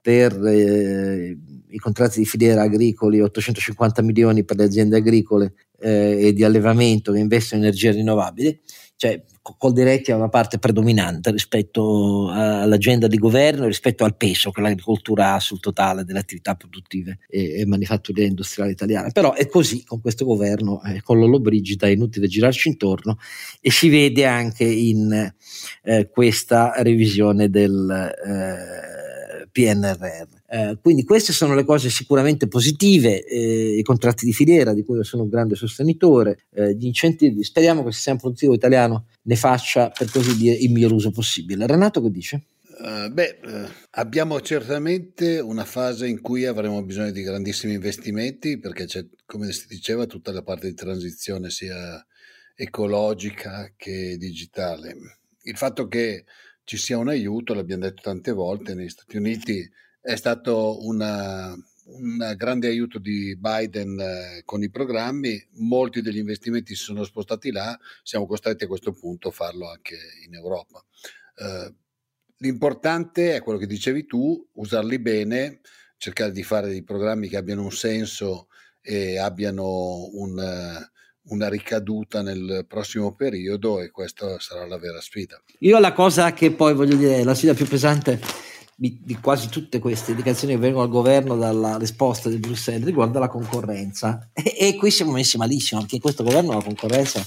per i contratti di filiera agricoli, 850 milioni per le aziende agricole eh, e di allevamento che investono in energie rinnovabili cioè Coldiretti ha una parte predominante rispetto all'agenda di governo, rispetto al peso che l'agricoltura ha sul totale delle attività produttive e, e manifatturiere industriali italiane. Però è così con questo governo, eh, con Lollobrigida è inutile girarci intorno e si vede anche in eh, questa revisione del eh, PNRR. Eh, quindi queste sono le cose sicuramente positive, eh, i contratti di filiera di cui sono un grande sostenitore, eh, gli incentivi, speriamo che il sistema produttivo italiano ne faccia per così dire il miglior uso possibile. Renato che dice? Uh, beh, uh, abbiamo certamente una fase in cui avremo bisogno di grandissimi investimenti perché c'è, come si diceva, tutta la parte di transizione sia ecologica che digitale. Il fatto che ci sia un aiuto, l'abbiamo detto tante volte, negli Stati Uniti è stato una, un grande aiuto di Biden eh, con i programmi, molti degli investimenti si sono spostati là, siamo costretti a questo punto a farlo anche in Europa. Eh, l'importante è quello che dicevi tu, usarli bene, cercare di fare dei programmi che abbiano un senso e abbiano un, una ricaduta nel prossimo periodo e questa sarà la vera sfida. Io la cosa che poi voglio dire, la sfida più pesante di, quasi tutte queste indicazioni che vengono al governo dalla risposta di Bruxelles riguarda la concorrenza. E, e qui siamo messi malissimo perché questo governo la concorrenza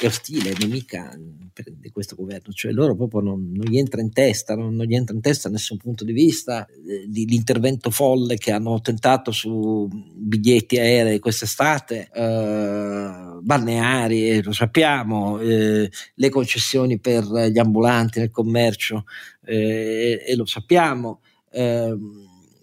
è ostile, è nemica di questo governo, cioè loro proprio non, non gli entra in testa, non, non, gli entra in testa nessun punto di vista eh, l'intervento folle che hanno tentato su biglietti aerei quest'estate, eh, balneari, lo sappiamo, eh, le concessioni per gli ambulanti nel commercio, eh, e lo sappiamo. Eh,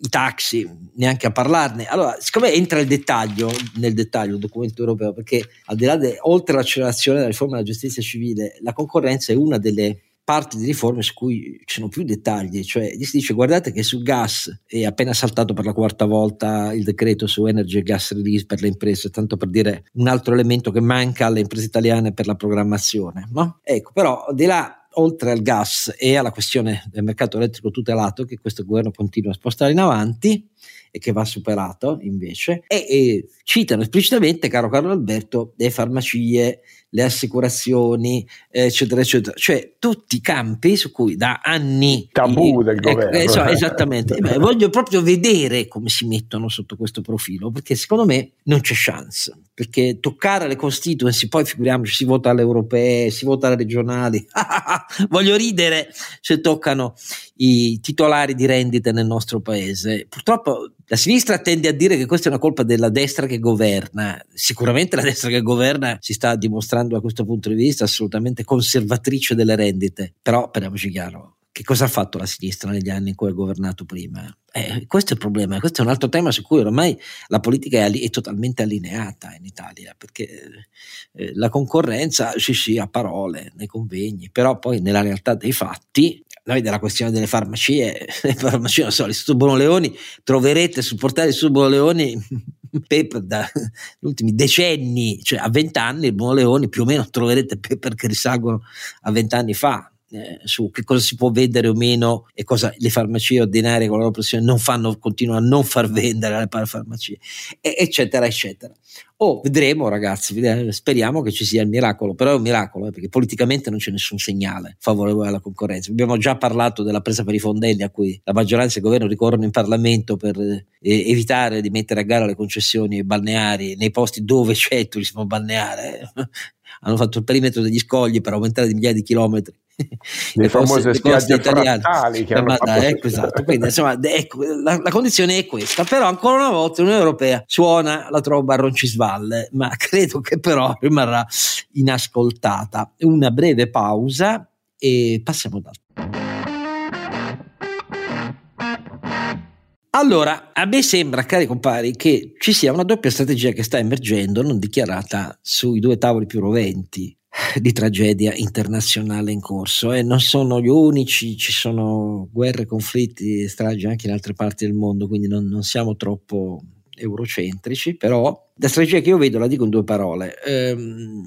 i taxi, neanche a parlarne. Allora, siccome entra il dettaglio, nel dettaglio il documento europeo, perché al di là di oltre l'accelerazione della riforma della giustizia civile, la concorrenza è una delle parti di riforme su cui ci sono più dettagli, cioè si dice guardate che sul gas è appena saltato per la quarta volta il decreto su energy e gas release per le imprese, tanto per dire un altro elemento che manca alle imprese italiane per la programmazione, no? Ecco, però di là oltre al gas e alla questione del mercato elettrico tutelato che questo governo continua a spostare in avanti e che va superato invece, e, e citano esplicitamente, caro Carlo Alberto, le farmacie, le assicurazioni, eccetera, eccetera, cioè tutti i campi su cui da anni... Tabù del ecco, governo. Eh, so, esattamente, Beh, voglio proprio vedere come si mettono sotto questo profilo, perché secondo me non c'è chance, perché toccare le constituency, poi figuriamoci, si vota alle europee, si vota alle regionali, voglio ridere se toccano i titolari di rendite nel nostro paese. Purtroppo la sinistra tende a dire che questa è una colpa della destra che governa. Sicuramente la destra che governa si sta dimostrando da questo punto di vista assolutamente conservatrice delle rendite, però parliamoci chiaro. Che cosa ha fatto la sinistra negli anni in cui ha governato prima? Eh, questo è il problema, questo è un altro tema su cui ormai la politica è, è totalmente allineata in Italia, perché eh, la concorrenza, sì sì, a parole, nei convegni, però poi nella realtà dei fatti noi della questione delle farmacie, le farmacie, non so, l'Istituto Bruno Leoni, troverete sul portale dell'Istituto Bruno Leoni paper dagli ultimi decenni, cioè a vent'anni, il Bruno Leoni più o meno troverete paper che risalgono a vent'anni fa, eh, su che cosa si può vendere o meno e cosa le farmacie ordinarie con la loro pressione non fanno, continuano a non far vendere alle parafarmacie, eccetera, eccetera. Oh, vedremo ragazzi, speriamo che ci sia il miracolo, però è un miracolo eh, perché politicamente non c'è nessun segnale favorevole alla concorrenza. Abbiamo già parlato della presa per i fondelli a cui la maggioranza e il governo ricorrono in Parlamento per eh, evitare di mettere a gara le concessioni balneari nei posti dove c'è il turismo balneare. Hanno fatto il perimetro degli scogli per aumentare di migliaia di chilometri le famose spiagge frattali che hanno fatto ecco, esatto. Quindi, insomma, ecco, la, la, condizione è questa. Però ancora una volta l'Unione Europea suona la tromba a roncisvalle ma credo che però rimarrà inascoltata. Una breve pausa e passiamo da Allora, a me sembra, cari compari, che ci sia una doppia strategia che sta emergendo, non dichiarata, sui due tavoli più roventi di tragedia internazionale in corso e non sono gli unici, ci sono guerre, conflitti, stragi anche in altre parti del mondo, quindi non, non siamo troppo eurocentrici, però la strategia che io vedo la dico in due parole. Ehm,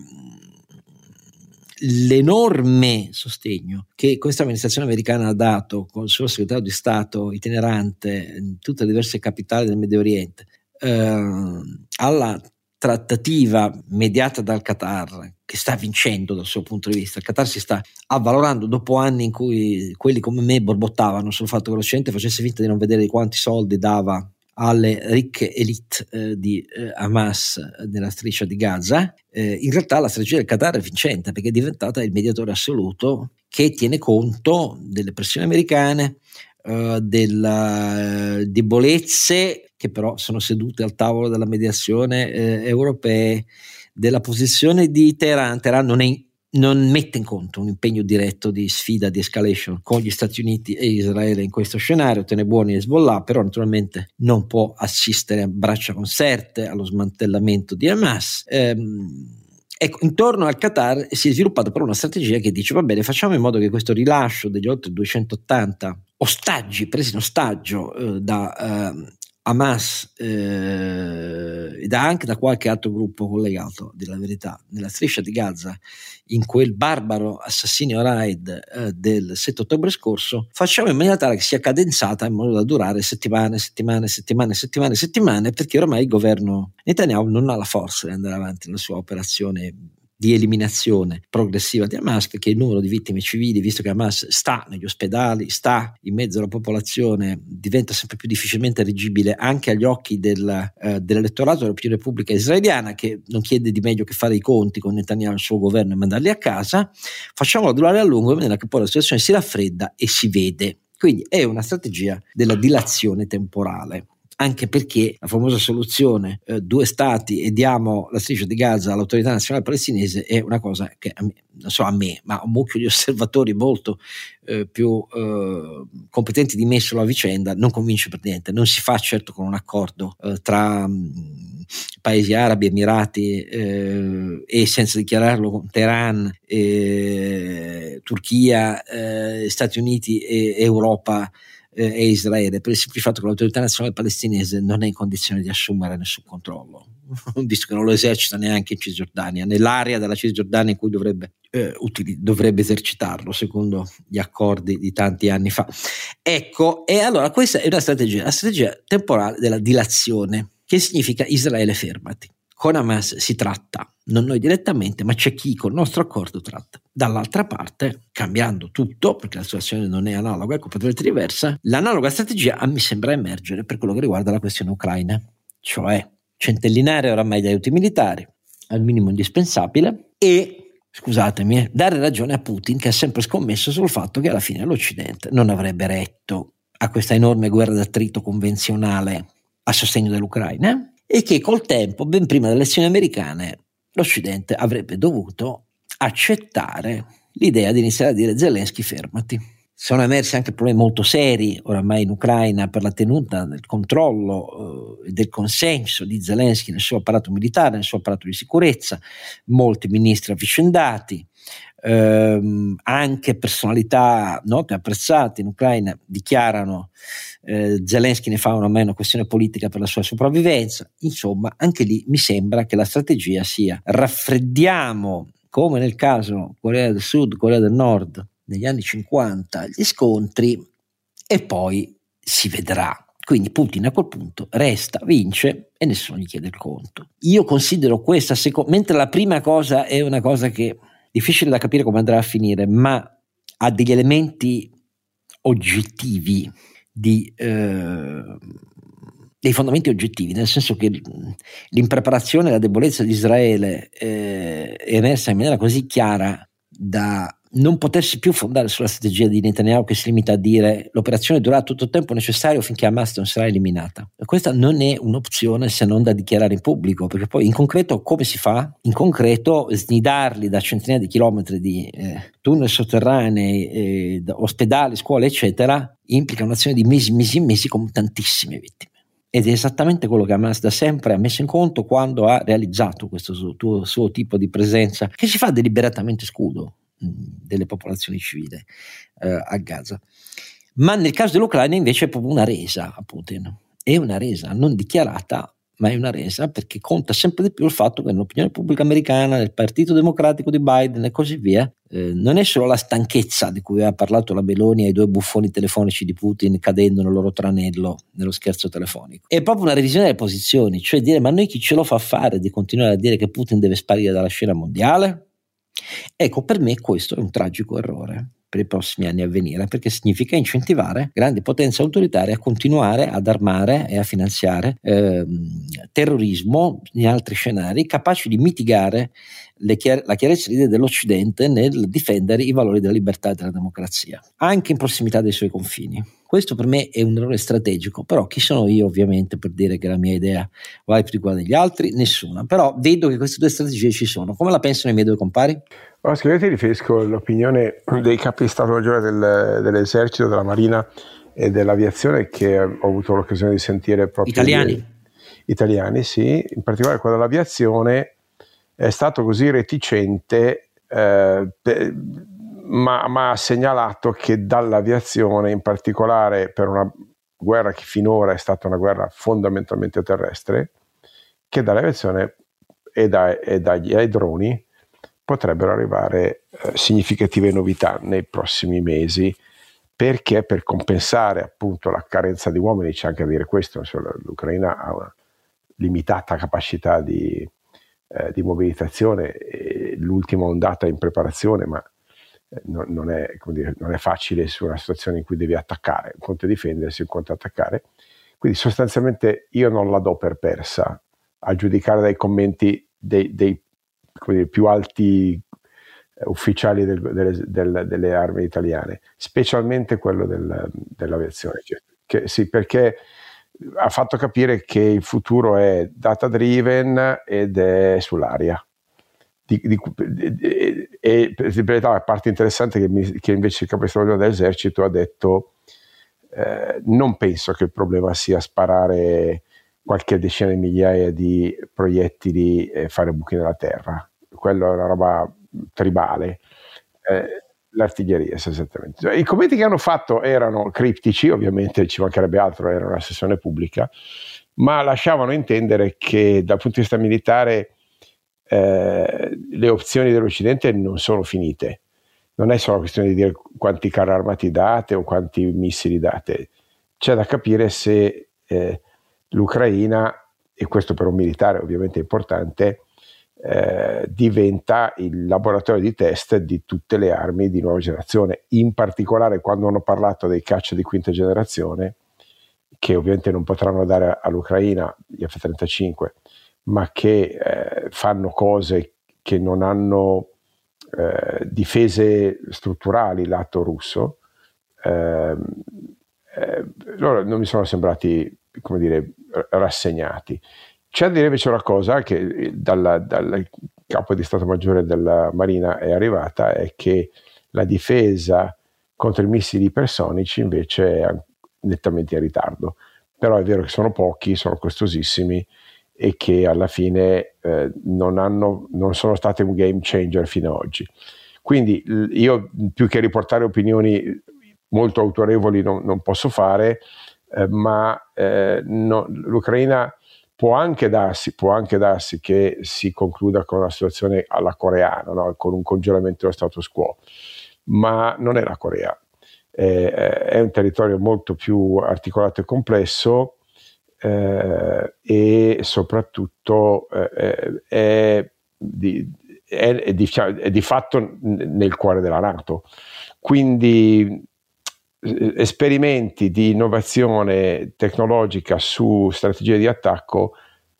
l'enorme sostegno che questa amministrazione americana ha dato con il suo segretario di Stato itinerante in tutte le diverse capitali del Medio Oriente eh, alla trattativa mediata dal Qatar che sta vincendo dal suo punto di vista. Il Qatar si sta avvalorando dopo anni in cui quelli come me borbottavano sul fatto che l'Occidente facesse finta di non vedere quanti soldi dava alle ricche elite eh, di eh, Hamas nella striscia di Gaza, eh, in realtà la strategia del Qatar è vincente perché è diventata il mediatore assoluto che tiene conto delle pressioni americane, eh, delle debolezze che però sono sedute al tavolo della mediazione eh, europee, della posizione di Teheran. Teheran non è non mette in conto un impegno diretto di sfida, di escalation con gli Stati Uniti e Israele in questo scenario, tiene buoni Hezbollah, però naturalmente non può assistere a braccia conserte allo smantellamento di Hamas. Ehm, Ecco, intorno al Qatar si è sviluppata però una strategia che dice va bene, facciamo in modo che questo rilascio degli oltre 280 ostaggi presi in ostaggio eh, da eh, Hamas eh, e anche da qualche altro gruppo collegato, della verità, nella striscia di Gaza, in quel barbaro assassinio raid eh, del 7 ottobre scorso, facciamo in maniera tale che sia cadenzata in modo da durare settimane, settimane, settimane, settimane, settimane, perché ormai il governo Netanyahu non ha la forza di andare avanti nella sua operazione di eliminazione progressiva di Hamas, perché il numero di vittime civili, visto che Hamas sta negli ospedali, sta in mezzo alla popolazione, diventa sempre più difficilmente reggibile anche agli occhi del, eh, dell'elettorato dell'opinione pubblica israeliana, che non chiede di meglio che fare i conti con Netanyahu e il suo governo e mandarli a casa, facciamolo durare a lungo in maniera che poi la situazione si raffredda e si vede. Quindi è una strategia della dilazione temporale anche perché la famosa soluzione eh, due stati e diamo la striscia di Gaza all'autorità nazionale palestinese è una cosa che a me, non so a me, ma a un mucchio di osservatori molto eh, più eh, competenti di me sulla vicenda non convince per niente. Non si fa certo con un accordo eh, tra mh, mm, paesi arabi, emirati eh, e senza dichiararlo con Teheran, Turchia, eh, Stati Uniti e Europa eh, e Israele per il semplice fatto che l'autorità nazionale palestinese non è in condizione di assumere nessun controllo, visto che non lo esercita neanche in Cisgiordania, nell'area della Cisgiordania in cui dovrebbe, eh, utili- dovrebbe esercitarlo, secondo gli accordi di tanti anni fa. Ecco, e allora questa è una strategia, la strategia temporale della dilazione, che significa Israele fermati. Con Hamas si tratta, non noi direttamente, ma c'è chi con il nostro accordo tratta. Dall'altra parte, cambiando tutto, perché la situazione non è analoga, è completamente diversa, l'analoga strategia a me sembra emergere per quello che riguarda la questione ucraina, cioè centellinare oramai gli aiuti militari al minimo indispensabile e scusatemi, eh, dare ragione a Putin che ha sempre scommesso sul fatto che alla fine l'Occidente non avrebbe retto a questa enorme guerra d'attrito convenzionale a sostegno dell'Ucraina e che col tempo, ben prima delle elezioni americane, l'Occidente avrebbe dovuto accettare l'idea di iniziare a dire Zelensky fermati. Sono emersi anche problemi molto seri oramai in Ucraina per la tenuta del controllo e eh, del consenso di Zelensky nel suo apparato militare, nel suo apparato di sicurezza, molti ministri avvicendati, ehm, anche personalità note apprezzate in Ucraina dichiarano eh, Zelensky ne fa una meno questione politica per la sua sopravvivenza. Insomma, anche lì mi sembra che la strategia sia raffreddiamo, come nel caso Corea del Sud, Corea del Nord, negli anni 50, gli scontri e poi si vedrà. Quindi Putin a quel punto resta, vince e nessuno gli chiede il conto. Io considero questa, seco- mentre la prima cosa è una cosa che difficile da capire come andrà a finire, ma ha degli elementi oggettivi, di, eh, dei fondamenti oggettivi, nel senso che l'impreparazione e la debolezza di Israele eh, è emersa in maniera così chiara da non potesse più fondare sulla strategia di Netanyahu che si limita a dire l'operazione durerà tutto il tempo necessario finché Hamas non sarà eliminata. Questa non è un'opzione se non da dichiarare in pubblico, perché poi in concreto come si fa? In concreto snidarli da centinaia di chilometri di eh, tunnel sotterranei, eh, ospedali, scuole, eccetera, implica un'azione di mesi, mesi e mesi con tantissime vittime. Ed è esattamente quello che Hamas da sempre ha messo in conto quando ha realizzato questo suo, suo tipo di presenza, che si fa deliberatamente scudo delle popolazioni civili eh, a Gaza. Ma nel caso dell'Ucraina invece è proprio una resa a Putin, è una resa non dichiarata, ma è una resa perché conta sempre di più il fatto che nell'opinione pubblica americana, nel Partito Democratico di Biden e così via, eh, non è solo la stanchezza di cui aveva parlato la Meloni ai due buffoni telefonici di Putin cadendo nel loro tranello nello scherzo telefonico, è proprio una revisione delle posizioni, cioè dire ma noi chi ce lo fa fare di continuare a dire che Putin deve sparire dalla scena mondiale? Ecco, per me questo è un tragico errore per i prossimi anni a venire, perché significa incentivare grandi potenze autoritarie a continuare ad armare e a finanziare eh, terrorismo in altri scenari capaci di mitigare chiar- la idee dell'Occidente nel difendere i valori della libertà e della democrazia, anche in prossimità dei suoi confini. Questo per me è un errore strategico, però chi sono io ovviamente per dire che la mia idea vale più di quella degli altri? Nessuna, però vedo che queste due strategie ci sono. Come la pensano i miei due compari? Allora, sicuramente riferisco all'opinione dei capi di Stato Maggiore del, dell'esercito, della Marina e dell'aviazione che ho avuto l'occasione di sentire proprio. Italiani? Di, italiani, sì, in particolare quello dell'aviazione è stato così reticente, eh, ma, ma, ha segnalato che dall'aviazione, in particolare per una guerra che finora è stata una guerra fondamentalmente terrestre, che dall'aviazione e, dai, e dagli, dai droni potrebbero arrivare eh, significative novità nei prossimi mesi. Perché? Per compensare appunto la carenza di uomini c'è anche a dire questo, l'Ucraina ha una limitata capacità di, eh, di mobilitazione, l'ultima ondata in preparazione, ma eh, non, non, è, dire, non, è, facile su una situazione in cui devi attaccare, un conto è difendersi, un conto è attaccare. Quindi sostanzialmente io non la do per persa, a giudicare dai commenti dei, dei dire, più alti eh, ufficiali del, delle, del, delle, armi italiane, specialmente quello del, dell'aviazione. Che, sì, perché ha fatto capire che il futuro è data driven ed è sull'aria. E, verità la parte interessante che, mi, che invece il capo di stato dell'esercito ha detto eh, non penso che il problema sia sparare qualche decina di migliaia di proiettili e fare buchi nella terra quello è una roba tribale eh, l'artiglieria, esattamente. I commenti che hanno fatto erano criptici, ovviamente ci mancherebbe altro, era una sessione pubblica, ma lasciavano intendere che dal punto di vista militare eh, le opzioni dell'Occidente non sono finite. Non è solo questione di dire quanti carri armati date o quanti missili date, c'è da capire se eh, l'Ucraina, e questo per un militare ovviamente è importante, eh, diventa il laboratorio di test di tutte le armi di nuova generazione, in particolare quando hanno parlato dei caccia di quinta generazione, che ovviamente non potranno dare all'Ucraina gli F-35, ma che eh, fanno cose che non hanno eh, difese strutturali lato russo, ehm, eh, loro non mi sono sembrati, come dire, rassegnati. C'è da dire invece una cosa che eh, dal, dal capo di Stato Maggiore della Marina è arrivata, è che la difesa contro i missili ipersonici invece è nettamente in ritardo. Però è vero che sono pochi, sono costosissimi e che alla fine eh, non, hanno, non sono stati un game changer fino ad oggi. Quindi io più che riportare opinioni molto autorevoli non, non posso fare, eh, ma eh, no, l'Ucraina può anche, darsi, può anche darsi che si concluda con una situazione alla coreana, no? con un congelamento dello status quo, ma non è la Corea, eh, è un territorio molto più articolato e complesso eh, e soprattutto eh, è, di, è, è, di, è di fatto nel cuore della Nato. Quindi esperimenti di innovazione tecnologica su strategie di attacco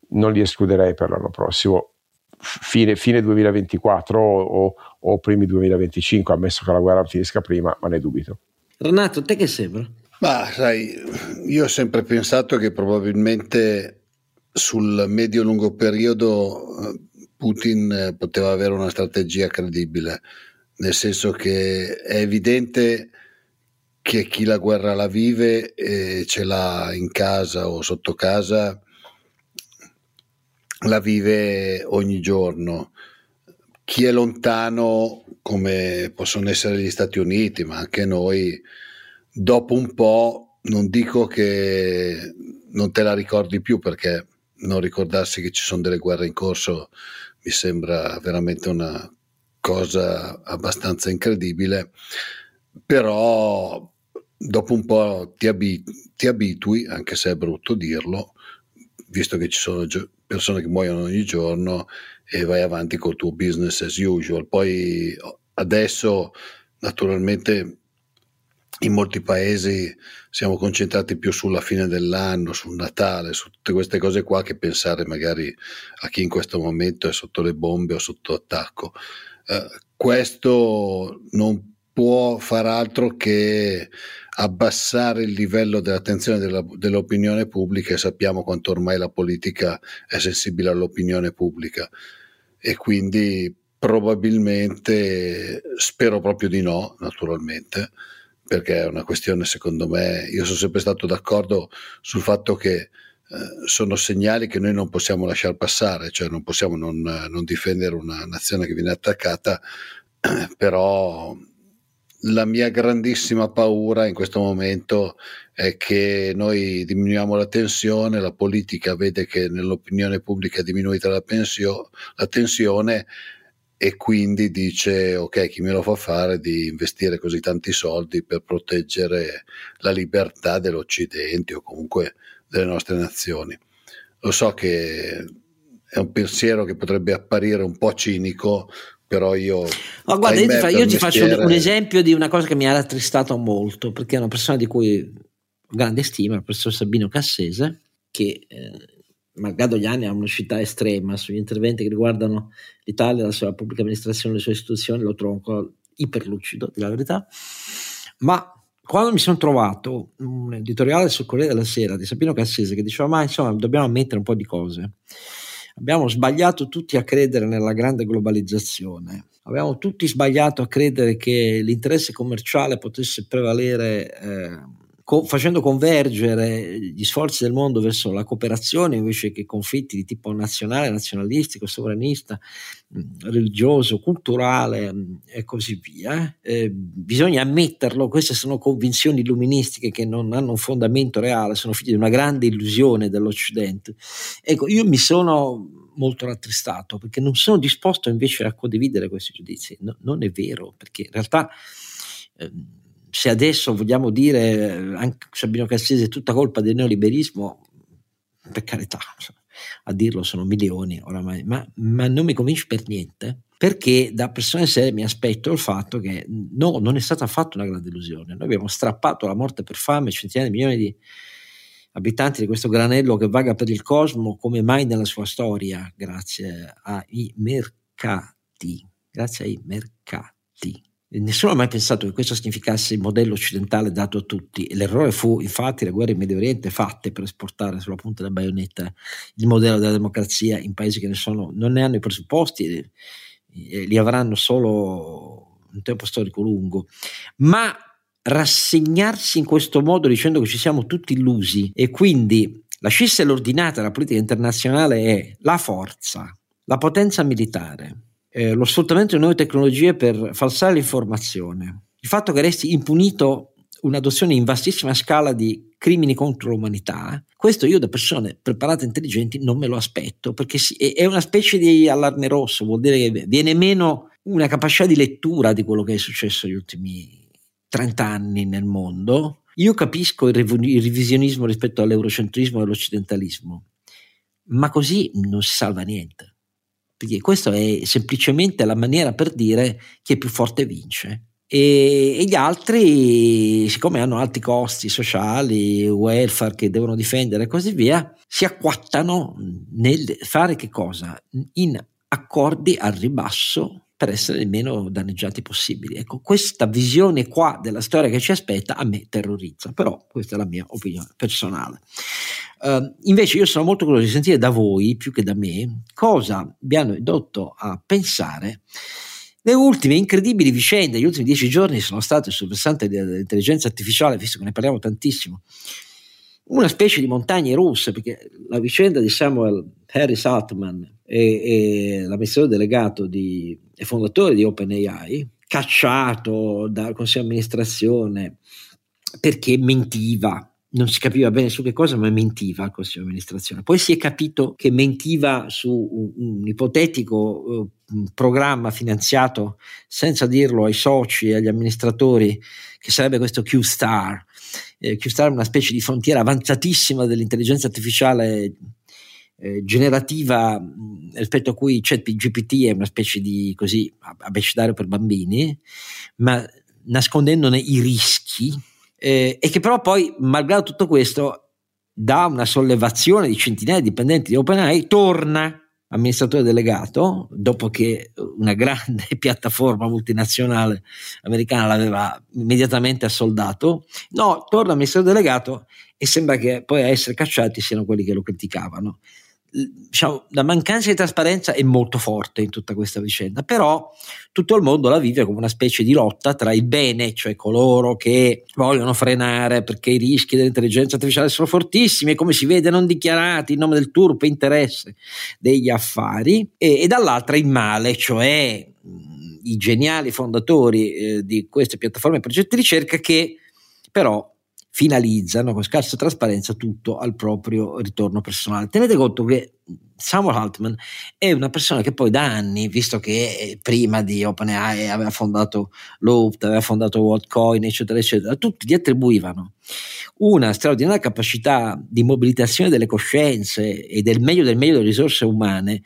non li escluderei per l'anno prossimo, fine, fine 2024 o, o, primi 2025, ammesso che la guerra finisca prima, ma ne dubito. Renato, te che sembra? Ma sai, io ho sempre pensato che probabilmente sul medio-lungo periodo eh, Putin poteva avere una strategia credibile, nel senso che è evidente che chi la guerra la vive e ce l'ha in casa o sotto casa la vive ogni giorno. Chi è lontano, come possono essere gli Stati Uniti, ma anche noi, dopo un po', non dico che non te la ricordi più perché non ricordarsi che ci sono delle guerre in corso mi sembra veramente una cosa abbastanza incredibile, però dopo un po' ti, abit- ti abitui, anche se è brutto dirlo, visto che ci sono gio- persone che muoiono ogni giorno e vai avanti col tuo business as usual. Poi adesso naturalmente in molti paesi siamo concentrati più sulla fine dell'anno, sul Natale, su tutte queste cose qua che pensare magari a chi in questo momento è sotto le bombe o sotto attacco. Eh, questo non può far altro che abbassare il livello dell'attenzione della, dell'opinione pubblica e sappiamo quanto ormai la politica è sensibile all'opinione pubblica. E quindi probabilmente spero proprio di no naturalmente perché è una questione secondo me io sono sempre stato d'accordo sul fatto che eh, sono segnali che noi non possiamo lasciare passare cioè non possiamo non, non difendere una nazione che viene attaccata però la mia grandissima paura in questo momento è che noi diminuiamo la tensione, la politica vede che nell'opinione pubblica è diminuita la, pensio, la tensione e quindi dice ok chi me lo fa fare di investire così tanti soldi per proteggere la libertà dell'Occidente o comunque delle nostre nazioni. Lo so che è un pensiero che potrebbe apparire un po' cinico, però io... Ma guarda, io ti, fa, io ti faccio un esempio di una cosa che mi ha rattristato molto, perché è una persona di cui ho grande stima, il professor Sabino Cassese, che eh, malgrado gli anni ha un'uscita estrema sugli interventi che riguardano l'Italia, la sua pubblica amministrazione, le sue istituzioni, lo trovo ancora iperlucido, di la verità, ma quando mi sono trovato un editoriale sul Corriere della Sera di Sabino Cassese che diceva ma insomma dobbiamo ammettere un po' di cose Abbiamo sbagliato tutti a credere nella grande globalizzazione. Abbiamo tutti sbagliato a credere che l'interesse commerciale potesse prevalere eh, co- facendo convergere gli sforzi del mondo verso la cooperazione invece che conflitti di tipo nazionale, nazionalistico, sovranista, religioso, culturale e così via. Eh, bisogna ammetterlo, queste sono convinzioni illuministiche che non hanno un fondamento reale, sono figlie di una grande illusione dell'Occidente. Ecco, io mi sono molto rattristato perché non sono disposto invece a condividere questi giudizi. No, non è vero, perché in realtà eh, se adesso vogliamo dire anche Sabino Cassese è tutta colpa del neoliberismo, per carità, a dirlo sono milioni oramai, ma, ma non mi convince per niente perché da persone serie mi aspetto il fatto che no, non è stata affatto una grande illusione. Noi abbiamo strappato la morte per fame centinaia di milioni di abitanti di questo granello che vaga per il cosmo come mai nella sua storia, grazie ai mercati. Grazie ai mercati. Nessuno ha mai pensato che questo significasse il modello occidentale dato a tutti. L'errore fu infatti le guerre in Medio Oriente fatte per esportare sulla punta della baionetta il modello della democrazia in paesi che ne sono, non ne hanno i presupposti e, e li avranno solo un tempo storico lungo. Ma rassegnarsi in questo modo dicendo che ci siamo tutti illusi e quindi la scissa l'ordinata della politica internazionale è la forza, la potenza militare, eh, lo sfruttamento di nuove tecnologie per falsare l'informazione, il fatto che resti impunito un'adozione in vastissima scala di crimini contro l'umanità, questo io da persone preparate e intelligenti non me lo aspetto, perché è una specie di allarme rosso, vuol dire che viene meno una capacità di lettura di quello che è successo negli ultimi 30 anni nel mondo. Io capisco il, revisionismo rispetto all'eurocentrismo e all'occidentalismo, ma così non si salva niente perché questa è semplicemente la maniera per dire chi è più forte vince. E, e, gli altri, siccome hanno alti costi sociali, welfare che devono difendere e così via, si acquattano nel fare che cosa? In accordi al ribasso per essere il meno danneggiati possibili. Ecco, questa visione qua della storia che ci aspetta a me terrorizza, però questa è la mia opinione personale. Uh, invece io sono molto curioso di sentire da voi, più che da me, cosa vi hanno indotto a pensare le ultime incredibili vicende, gli ultimi dieci giorni sono state sul versante dell'intelligenza artificiale, visto che ne parliamo tantissimo, una specie di montagne russe, perché la vicenda di Samuel Harris Altman e, e l'amministratore delegato di, e fondatore di OpenAI, cacciato dal consiglio di amministrazione perché mentiva non si capiva bene su che cosa, ma mentiva al consiglio di amministrazione. Poi si è capito che mentiva su un, un ipotetico uh, programma finanziato senza dirlo ai soci e agli amministratori, che sarebbe questo Q-Star. Eh, Q-Star è una specie di frontiera avanzatissima dell'intelligenza artificiale eh, generativa rispetto a cui ChatGPT è una specie di così abecedario per bambini, ma nascondendone i rischi eh, e che però poi, malgrado tutto questo, da una sollevazione di centinaia di dipendenti di OpenAI, torna amministratore delegato, dopo che una grande piattaforma multinazionale americana l'aveva immediatamente assoldato, no, torna amministratore delegato e sembra che poi a essere cacciati siano quelli che lo criticavano diciamo, la mancanza di trasparenza è molto forte in tutta questa vicenda, però tutto il mondo la vive come una specie di lotta tra il bene, cioè coloro che vogliono frenare perché i rischi dell'intelligenza artificiale sono fortissimi e come si vede non dichiarati in nome del turpo interesse degli affari, e, e dall'altra il male, cioè i geniali fondatori eh, di queste piattaforme e progetti di ricerca che però finalizzano con scarsa trasparenza tutto al proprio ritorno personale. Tenete conto che Samuel Altman è una persona che poi da anni, visto che prima di OpenAI aveva fondato Loop, aveva fondato WorldCoin, eccetera, eccetera, tutti gli attribuivano una straordinaria capacità di mobilitazione delle coscienze e del meglio del meglio delle risorse umane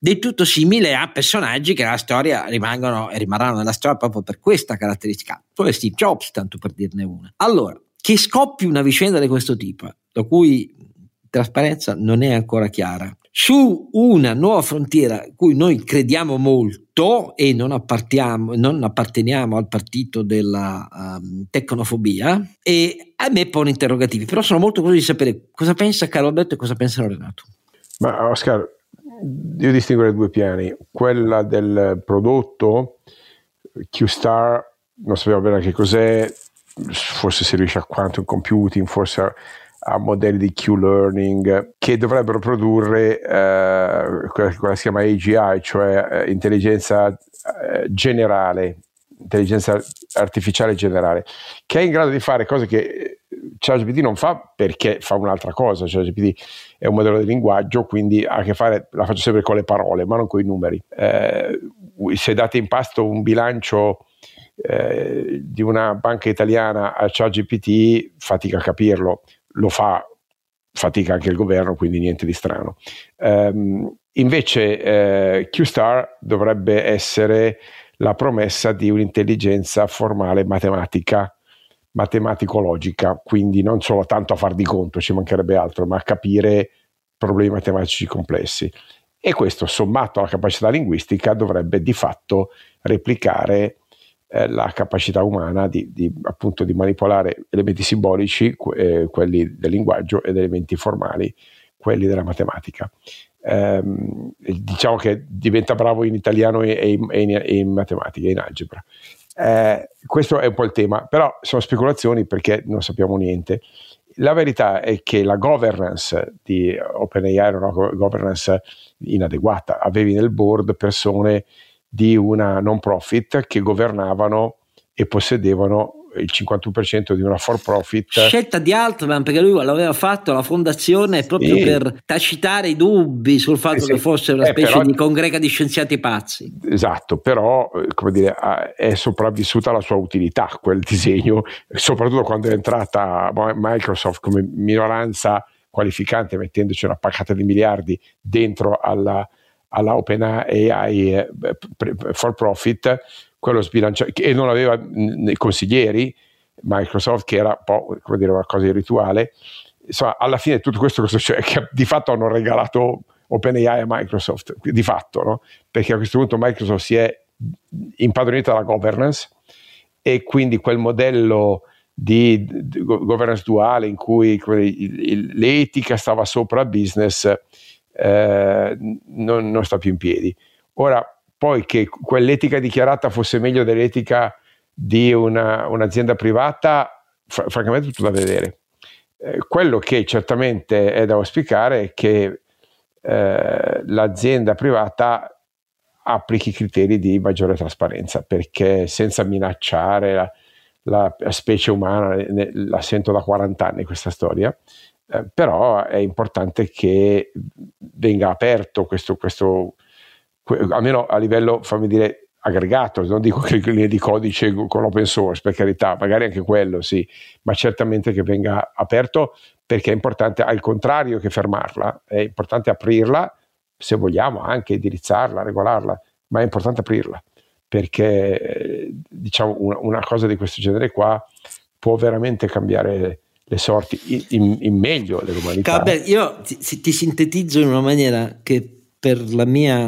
del tutto simile a personaggi che nella storia rimangono e rimarranno nella storia proprio per questa caratteristica, come Steve Jobs, tanto per dirne una. Allora, che scoppi una vicenda di questo tipo, da cui trasparenza non è ancora chiara, su una nuova frontiera cui noi crediamo molto e non, non apparteniamo al partito della um, tecnofobia, e a me pone interrogativi, però sono molto curioso di sapere cosa pensa Carlo Alberto e cosa pensa Renato. Ma Oscar, io distinguerei due piani, quella del prodotto, Q-Star, non sappiamo bene che cos'è, forse si riesce a quantum computing, forse a, a modelli di Q-learning che dovrebbero produrre eh, quella, quella, si chiama AGI, cioè eh, intelligenza eh, generale, intelligenza artificiale generale, che è in grado di fare cose che eh, ChatGPT non fa perché fa un'altra cosa. ChatGPT è un modello di linguaggio, quindi ha a che fare, la faccio sempre con le parole, ma non con i numeri. Eh, se date in pasto un bilancio eh, di una banca italiana a ChatGPT fatica a capirlo, lo fa fatica anche il governo, quindi niente di strano. Um, invece eh, QStar dovrebbe essere la promessa di un'intelligenza formale matematica, matematicologica, quindi non solo tanto a far di conto, ci mancherebbe altro, ma a capire problemi matematici complessi. E questo, sommato alla capacità linguistica, dovrebbe di fatto replicare eh, la capacità umana di, di, appunto, di manipolare elementi simbolici, eh, quelli del linguaggio, ed elementi formali, quelli della matematica. Eh, diciamo che diventa bravo in italiano e in, e in, e in matematica, in algebra. Eh, questo è un po' il tema, però sono speculazioni perché non sappiamo niente. La verità è che la governance di OpenAI era una governance inadeguata. Avevi nel board persone di una non profit che governavano e possedevano il 51% di una for profit. Scelta di Altman perché lui l'aveva fatto la fondazione proprio sì. per tacitare i dubbi sul fatto sì, che fosse una eh, specie però, di congrega di scienziati pazzi. Esatto, però come dire, è sopravvissuta la sua utilità quel disegno, soprattutto quando è entrata Microsoft come minoranza qualificante mettendoci una paccata di miliardi dentro alla alla OpenAI eh, for profit, quello sbilanciato, e non aveva nei consiglieri Microsoft, che era un po' come dire, una cosa irrituale. Insomma, alla fine tutto questo cioè, che di fatto hanno regalato OpenAI a Microsoft, di fatto, no? perché a questo punto Microsoft si è impadronita dalla governance e quindi quel modello di governance duale in cui l'etica stava sopra il business eh, non, non, sta più in piedi. Ora, poi che quell'etica dichiarata fosse meglio dell'etica di una, un'azienda privata, fr- francamente tutto da vedere. Eh, quello che certamente è da auspicare è che eh, l'azienda privata applichi criteri di maggiore trasparenza, perché senza minacciare la, la specie umana, ne, la sento da 40 anni questa storia, eh, però è importante che venga aperto questo, questo que, almeno a livello, fammi dire, aggregato, non dico che linee di codice con l'open source, per carità, magari anche quello sì, ma certamente che venga aperto perché è importante, al contrario che fermarla, è importante aprirla, se vogliamo anche indirizzarla, regolarla, ma è importante aprirla perché eh, diciamo una, una, cosa di questo genere qua può veramente cambiare le sorti in, in, in meglio dell'umanità. Vabbè, io ti, ti, sintetizzo in una maniera che per la mia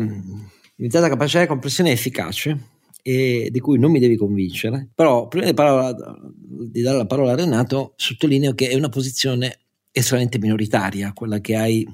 limitata capacità di comprensione è efficace e di cui non mi devi convincere, però prima di, parola, di dare la parola a Renato sottolineo che è una posizione estremamente minoritaria, quella che hai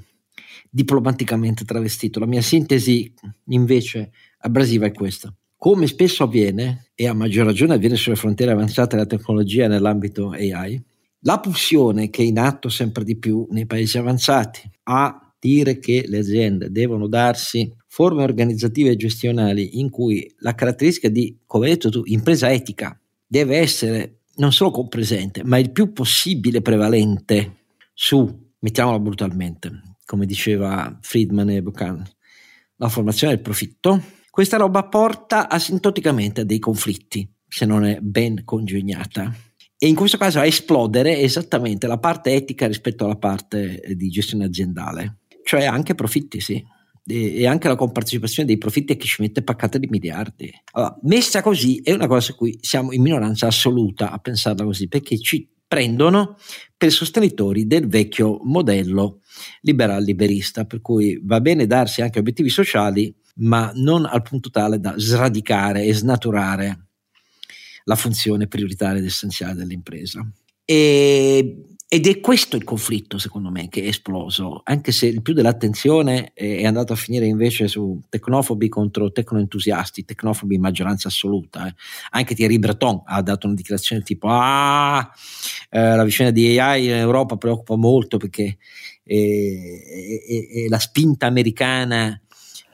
diplomaticamente travestito. La mia sintesi invece abrasiva è questa. Come spesso avviene, e a maggior ragione avviene sulle frontiere avanzate della tecnologia nell'ambito AI, la pulsione che è in atto sempre di più nei paesi avanzati a dire che le aziende devono darsi forme organizzative e gestionali in cui la caratteristica di, come hai detto tu, impresa etica deve essere non solo compresente, ma il più possibile prevalente su, mettiamola brutalmente, come diceva Friedman e Buchanan, la formazione del profitto, questa roba porta asintoticamente a dei conflitti, se non è ben congegnata. E in questo caso a esplodere esattamente la parte etica rispetto alla parte di gestione aziendale, cioè anche profitti, sì. E anche la compartecipazione dei profitti a chi ci mette paccate di miliardi. Allora, messa così è una cosa su cui siamo in minoranza assoluta a pensarla così, perché ci prendono per sostenitori del vecchio modello liberal liberista, per cui va bene darsi anche obiettivi sociali, ma non al punto tale da sradicare e snaturare la funzione prioritaria ed essenziale dell'impresa. E, ed è questo il conflitto, secondo me, che è esploso, anche se il più dell'attenzione è andato a finire invece su tecnofobi contro tecnoentusiasti, tecnofobi in maggioranza assoluta. Eh. Anche Thierry Breton ha dato una dichiarazione tipo ah, eh, la vicenda di AI in Europa preoccupa molto perché eh, la spinta americana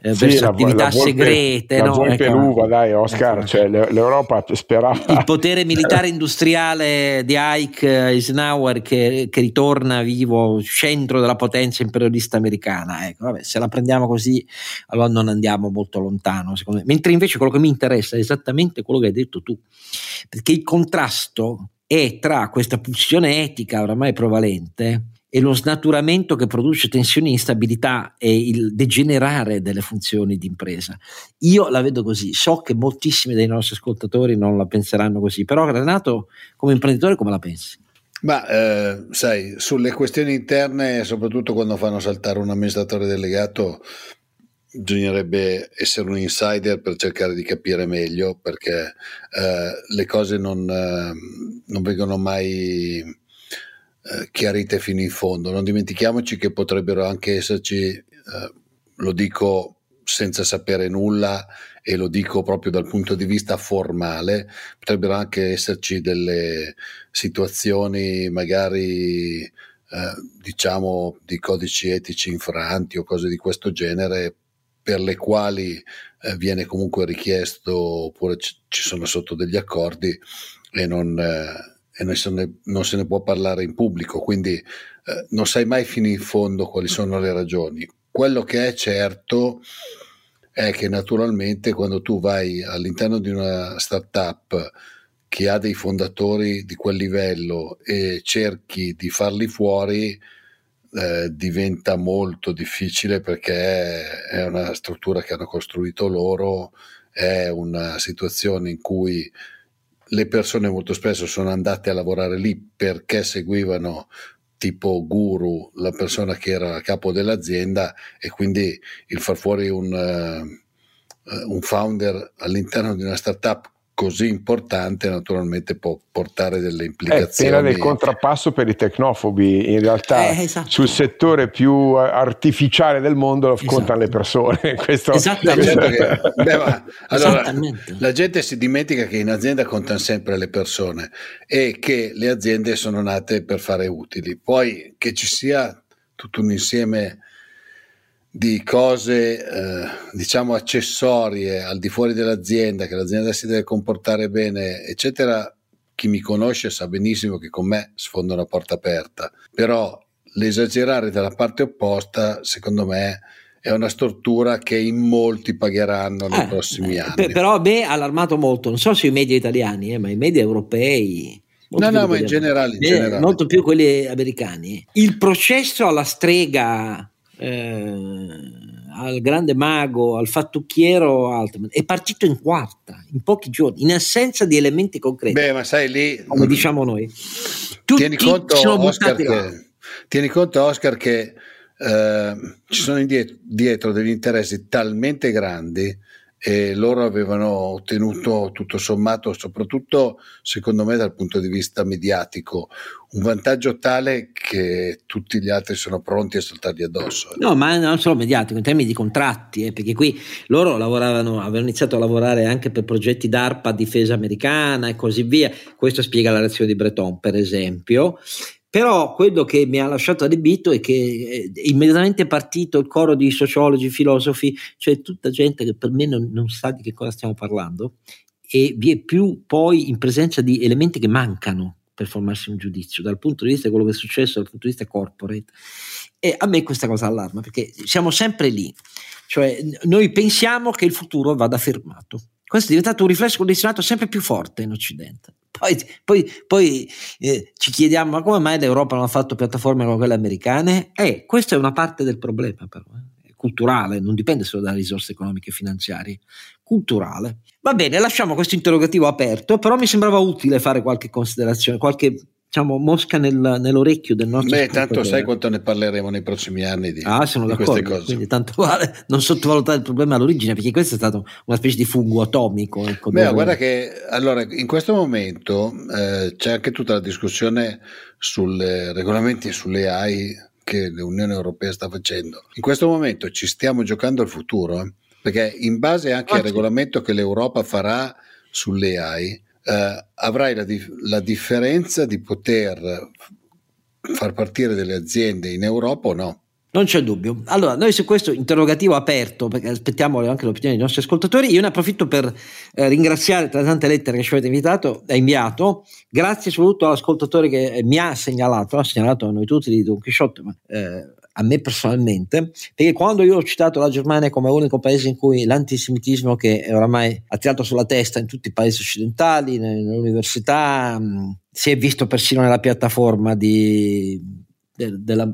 eh, sì, verso la, attività la volpe, segrete. La no? volpe ecco. l'uva, dai Oscar, ecco. cioè, l'Europa sperava... Il potere militare industriale di Ike Eisenhower che, che, ritorna vivo, centro della potenza imperialista americana. Ecco, vabbè, se la prendiamo così, allora non andiamo molto lontano, secondo me. Mentre invece quello che mi interessa è esattamente quello che hai detto tu, perché il contrasto è tra questa pulsione etica oramai prevalente e lo snaturamento che produce tensioni e instabilità e il degenerare delle funzioni di impresa. Io la vedo così, so che moltissimi dei nostri ascoltatori non la penseranno così, però Renato come imprenditore come la pensi? Ma eh, sai, sulle questioni interne, soprattutto quando fanno saltare un amministratore delegato, bisognerebbe essere un insider per cercare di capire meglio perché eh, le cose non, eh, non vengono mai eh, chiarite fino in fondo. Non dimentichiamoci che potrebbero anche esserci, eh, lo dico senza sapere nulla e lo dico proprio dal punto di vista formale, potrebbero anche esserci delle situazioni magari eh, diciamo di codici etici infranti o cose di questo genere per le quali eh, viene comunque richiesto oppure ci, ci sono sotto degli accordi e non, eh, e non se, ne, non se ne può parlare in pubblico, quindi eh, non sai mai fino in fondo quali sono le ragioni. Quello che è certo è che naturalmente quando tu vai all'interno di una startup che ha dei fondatori di quel livello e cerchi di farli fuori, eh, diventa molto difficile perché è una struttura che hanno costruito loro, è una situazione in cui le persone molto spesso sono andate a lavorare lì perché seguivano tipo guru la persona che era capo dell'azienda e quindi il far fuori un, uh, un founder all'interno di una startup così importante naturalmente può portare delle implicazioni. È pena del contrappasso per i tecnofobi, in realtà eh, esatto. sul settore più artificiale del mondo esatto. contano le persone. Questo, Esattamente. Che, beh, ma, allora, Esattamente. La gente si dimentica che in azienda contano sempre le persone e che le aziende sono nate per fare utili. Poi che ci sia tutto un insieme di cose eh, diciamo accessorie al di fuori dell'azienda, che l'azienda si deve comportare bene, eccetera, chi mi conosce sa benissimo che con me sfonda una porta aperta, però l'esagerare dalla parte opposta, secondo me, è una stortura che in molti pagheranno nei eh, prossimi eh, anni. Però a me ha allarmato molto, non so se i media italiani, eh, ma i media europei. No, no, ma in generale, in generale. Molto più quelli americani. Il processo alla strega eh, al grande mago, al fattucchiero Altman, è partito in quarta, in pochi giorni, in assenza di elementi concreti. Beh, ma sai lì... Come diciamo noi. Tutti tieni conto, Oscar, che, tieni conto, Oscar, che eh, ci sono indietro, dietro degli interessi talmente grandi e loro avevano ottenuto tutto sommato, soprattutto secondo me dal punto di vista mediatico, un vantaggio tale che tutti gli altri sono pronti a saltargli addosso. No, ma non solo mediatico, in termini di contratti, eh, perché qui loro lavoravano, avevano iniziato a lavorare anche per progetti d'ARPA, difesa americana e così via. Questo spiega la reazione di Breton, per esempio. Però quello che mi ha lasciato adibito è che eh, è immediatamente partito il coro di sociologi, filosofi, cioè tutta gente che per me non, non sa di che cosa stiamo parlando e vi è più poi in presenza di elementi che mancano per formarsi un giudizio dal punto di vista di quello che è successo dal punto di vista corporate. E a me questa cosa allarma perché siamo sempre lì. Cioè noi pensiamo che il futuro vada fermato. Questo è diventato un riflesso condizionato sempre più forte in Occidente poi, poi, poi eh, ci chiediamo ma come mai l'Europa non ha fatto piattaforme come quelle americane? Eh, questa è una parte del problema però, eh. culturale, non dipende solo dalle risorse economiche e finanziarie, culturale. Va bene, lasciamo questo interrogativo aperto, però mi sembrava utile fare qualche considerazione, qualche diciamo, mosca nel, nell'orecchio del nostro Beh, tanto sai quanto ne parleremo nei prossimi anni di, ah, sono di queste cose. Quindi tanto vale non sottovalutare il problema all'origine, perché questo è stato una specie di fungo atomico. Ecco, Beh, guarda che allora in questo momento eh, c'è anche tutta la discussione sui regolamenti e sulle AI che l'Unione Europea sta facendo. In questo momento ci stiamo giocando al futuro, eh, perché in base anche ah, al regolamento che l'Europa farà sulle AI, eh, avrai la, dif- la differenza di poter far partire delle aziende in Europa o no? Non c'è dubbio. Allora, noi su questo interrogativo aperto, perché aspettiamo anche l'opinione dei nostri ascoltatori, io ne approfitto per eh, ringraziare tra le tante lettere che ci avete invitato, inviato, grazie soprattutto all'ascoltatore che mi ha segnalato, ha segnalato a noi tutti di Don Quixote, ma eh, a me personalmente, perché quando io ho citato la Germania come unico paese in cui l'antisemitismo che è oramai attirato sulla testa in tutti i paesi occidentali, nelle università, mh, si è visto persino nella piattaforma di, de, della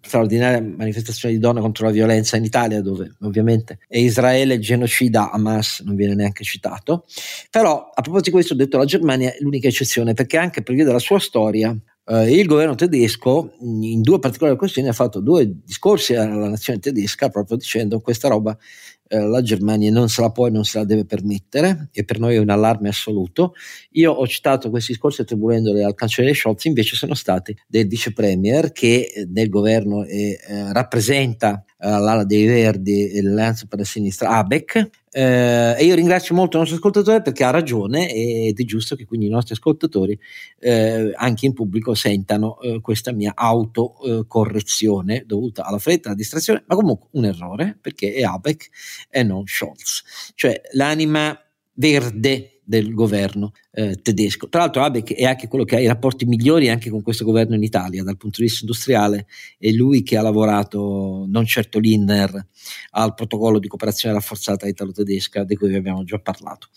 straordinaria manifestazione di donne contro la violenza in Italia, dove ovviamente è Israele genocida, Hamas non viene neanche citato. Però a proposito di questo ho detto la Germania è l'unica eccezione, perché anche per via della sua storia Uh, il governo tedesco in due particolari questioni ha fatto due discorsi alla nazione tedesca proprio dicendo questa roba uh, la Germania non se la può e non se la deve permettere e per noi è un allarme assoluto. Io ho citato questi discorsi attribuendoli al cancelliere Scholz, invece sono stati del vice premier che eh, nel governo eh, rappresenta l'ala dei Verdi e l'Alleanza per la Sinistra, ABEC, eh, e io ringrazio molto il nostro ascoltatore perché ha ragione ed è giusto che quindi i nostri ascoltatori eh, anche in pubblico sentano eh, questa mia autocorrezione dovuta alla fretta, alla distrazione, ma comunque un errore perché è ABEC e non Scholz. Cioè l'anima verde del governo eh, tedesco. Tra l'altro Habeck è anche quello che ha i rapporti migliori anche con questo governo in Italia dal punto di vista industriale, è lui che ha lavorato, non certo l'Inner, al protocollo di cooperazione rafforzata italo-tedesca di cui vi abbiamo già parlato.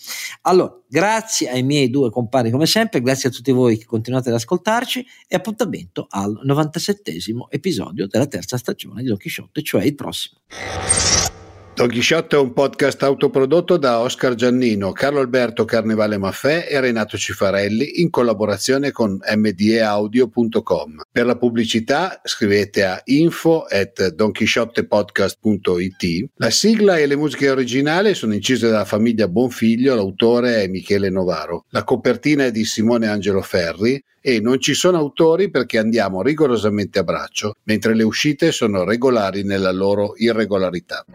Allora, grazie ai miei due compari come sempre, grazie a tutti voi che continuate ad ascoltarci e appuntamento al 97 episodio della terza stagione di Don Chisciotte, cioè il prossimo. Don Chisciotte è un podcast autoprodotto da Oscar Giannino, Carlo Alberto Carnevale Maffè e Renato Cifarelli in collaborazione con mdeaudio.com. Per la pubblicità scrivete a info at donchisciottepodcast.it. La sigla e le musiche originali sono incise dalla famiglia Bonfiglio, l'autore è Michele Novaro. La copertina è di Simone Angelo Ferri e non ci sono autori perché andiamo rigorosamente a braccio, mentre le uscite sono regolari nella loro irregolarità.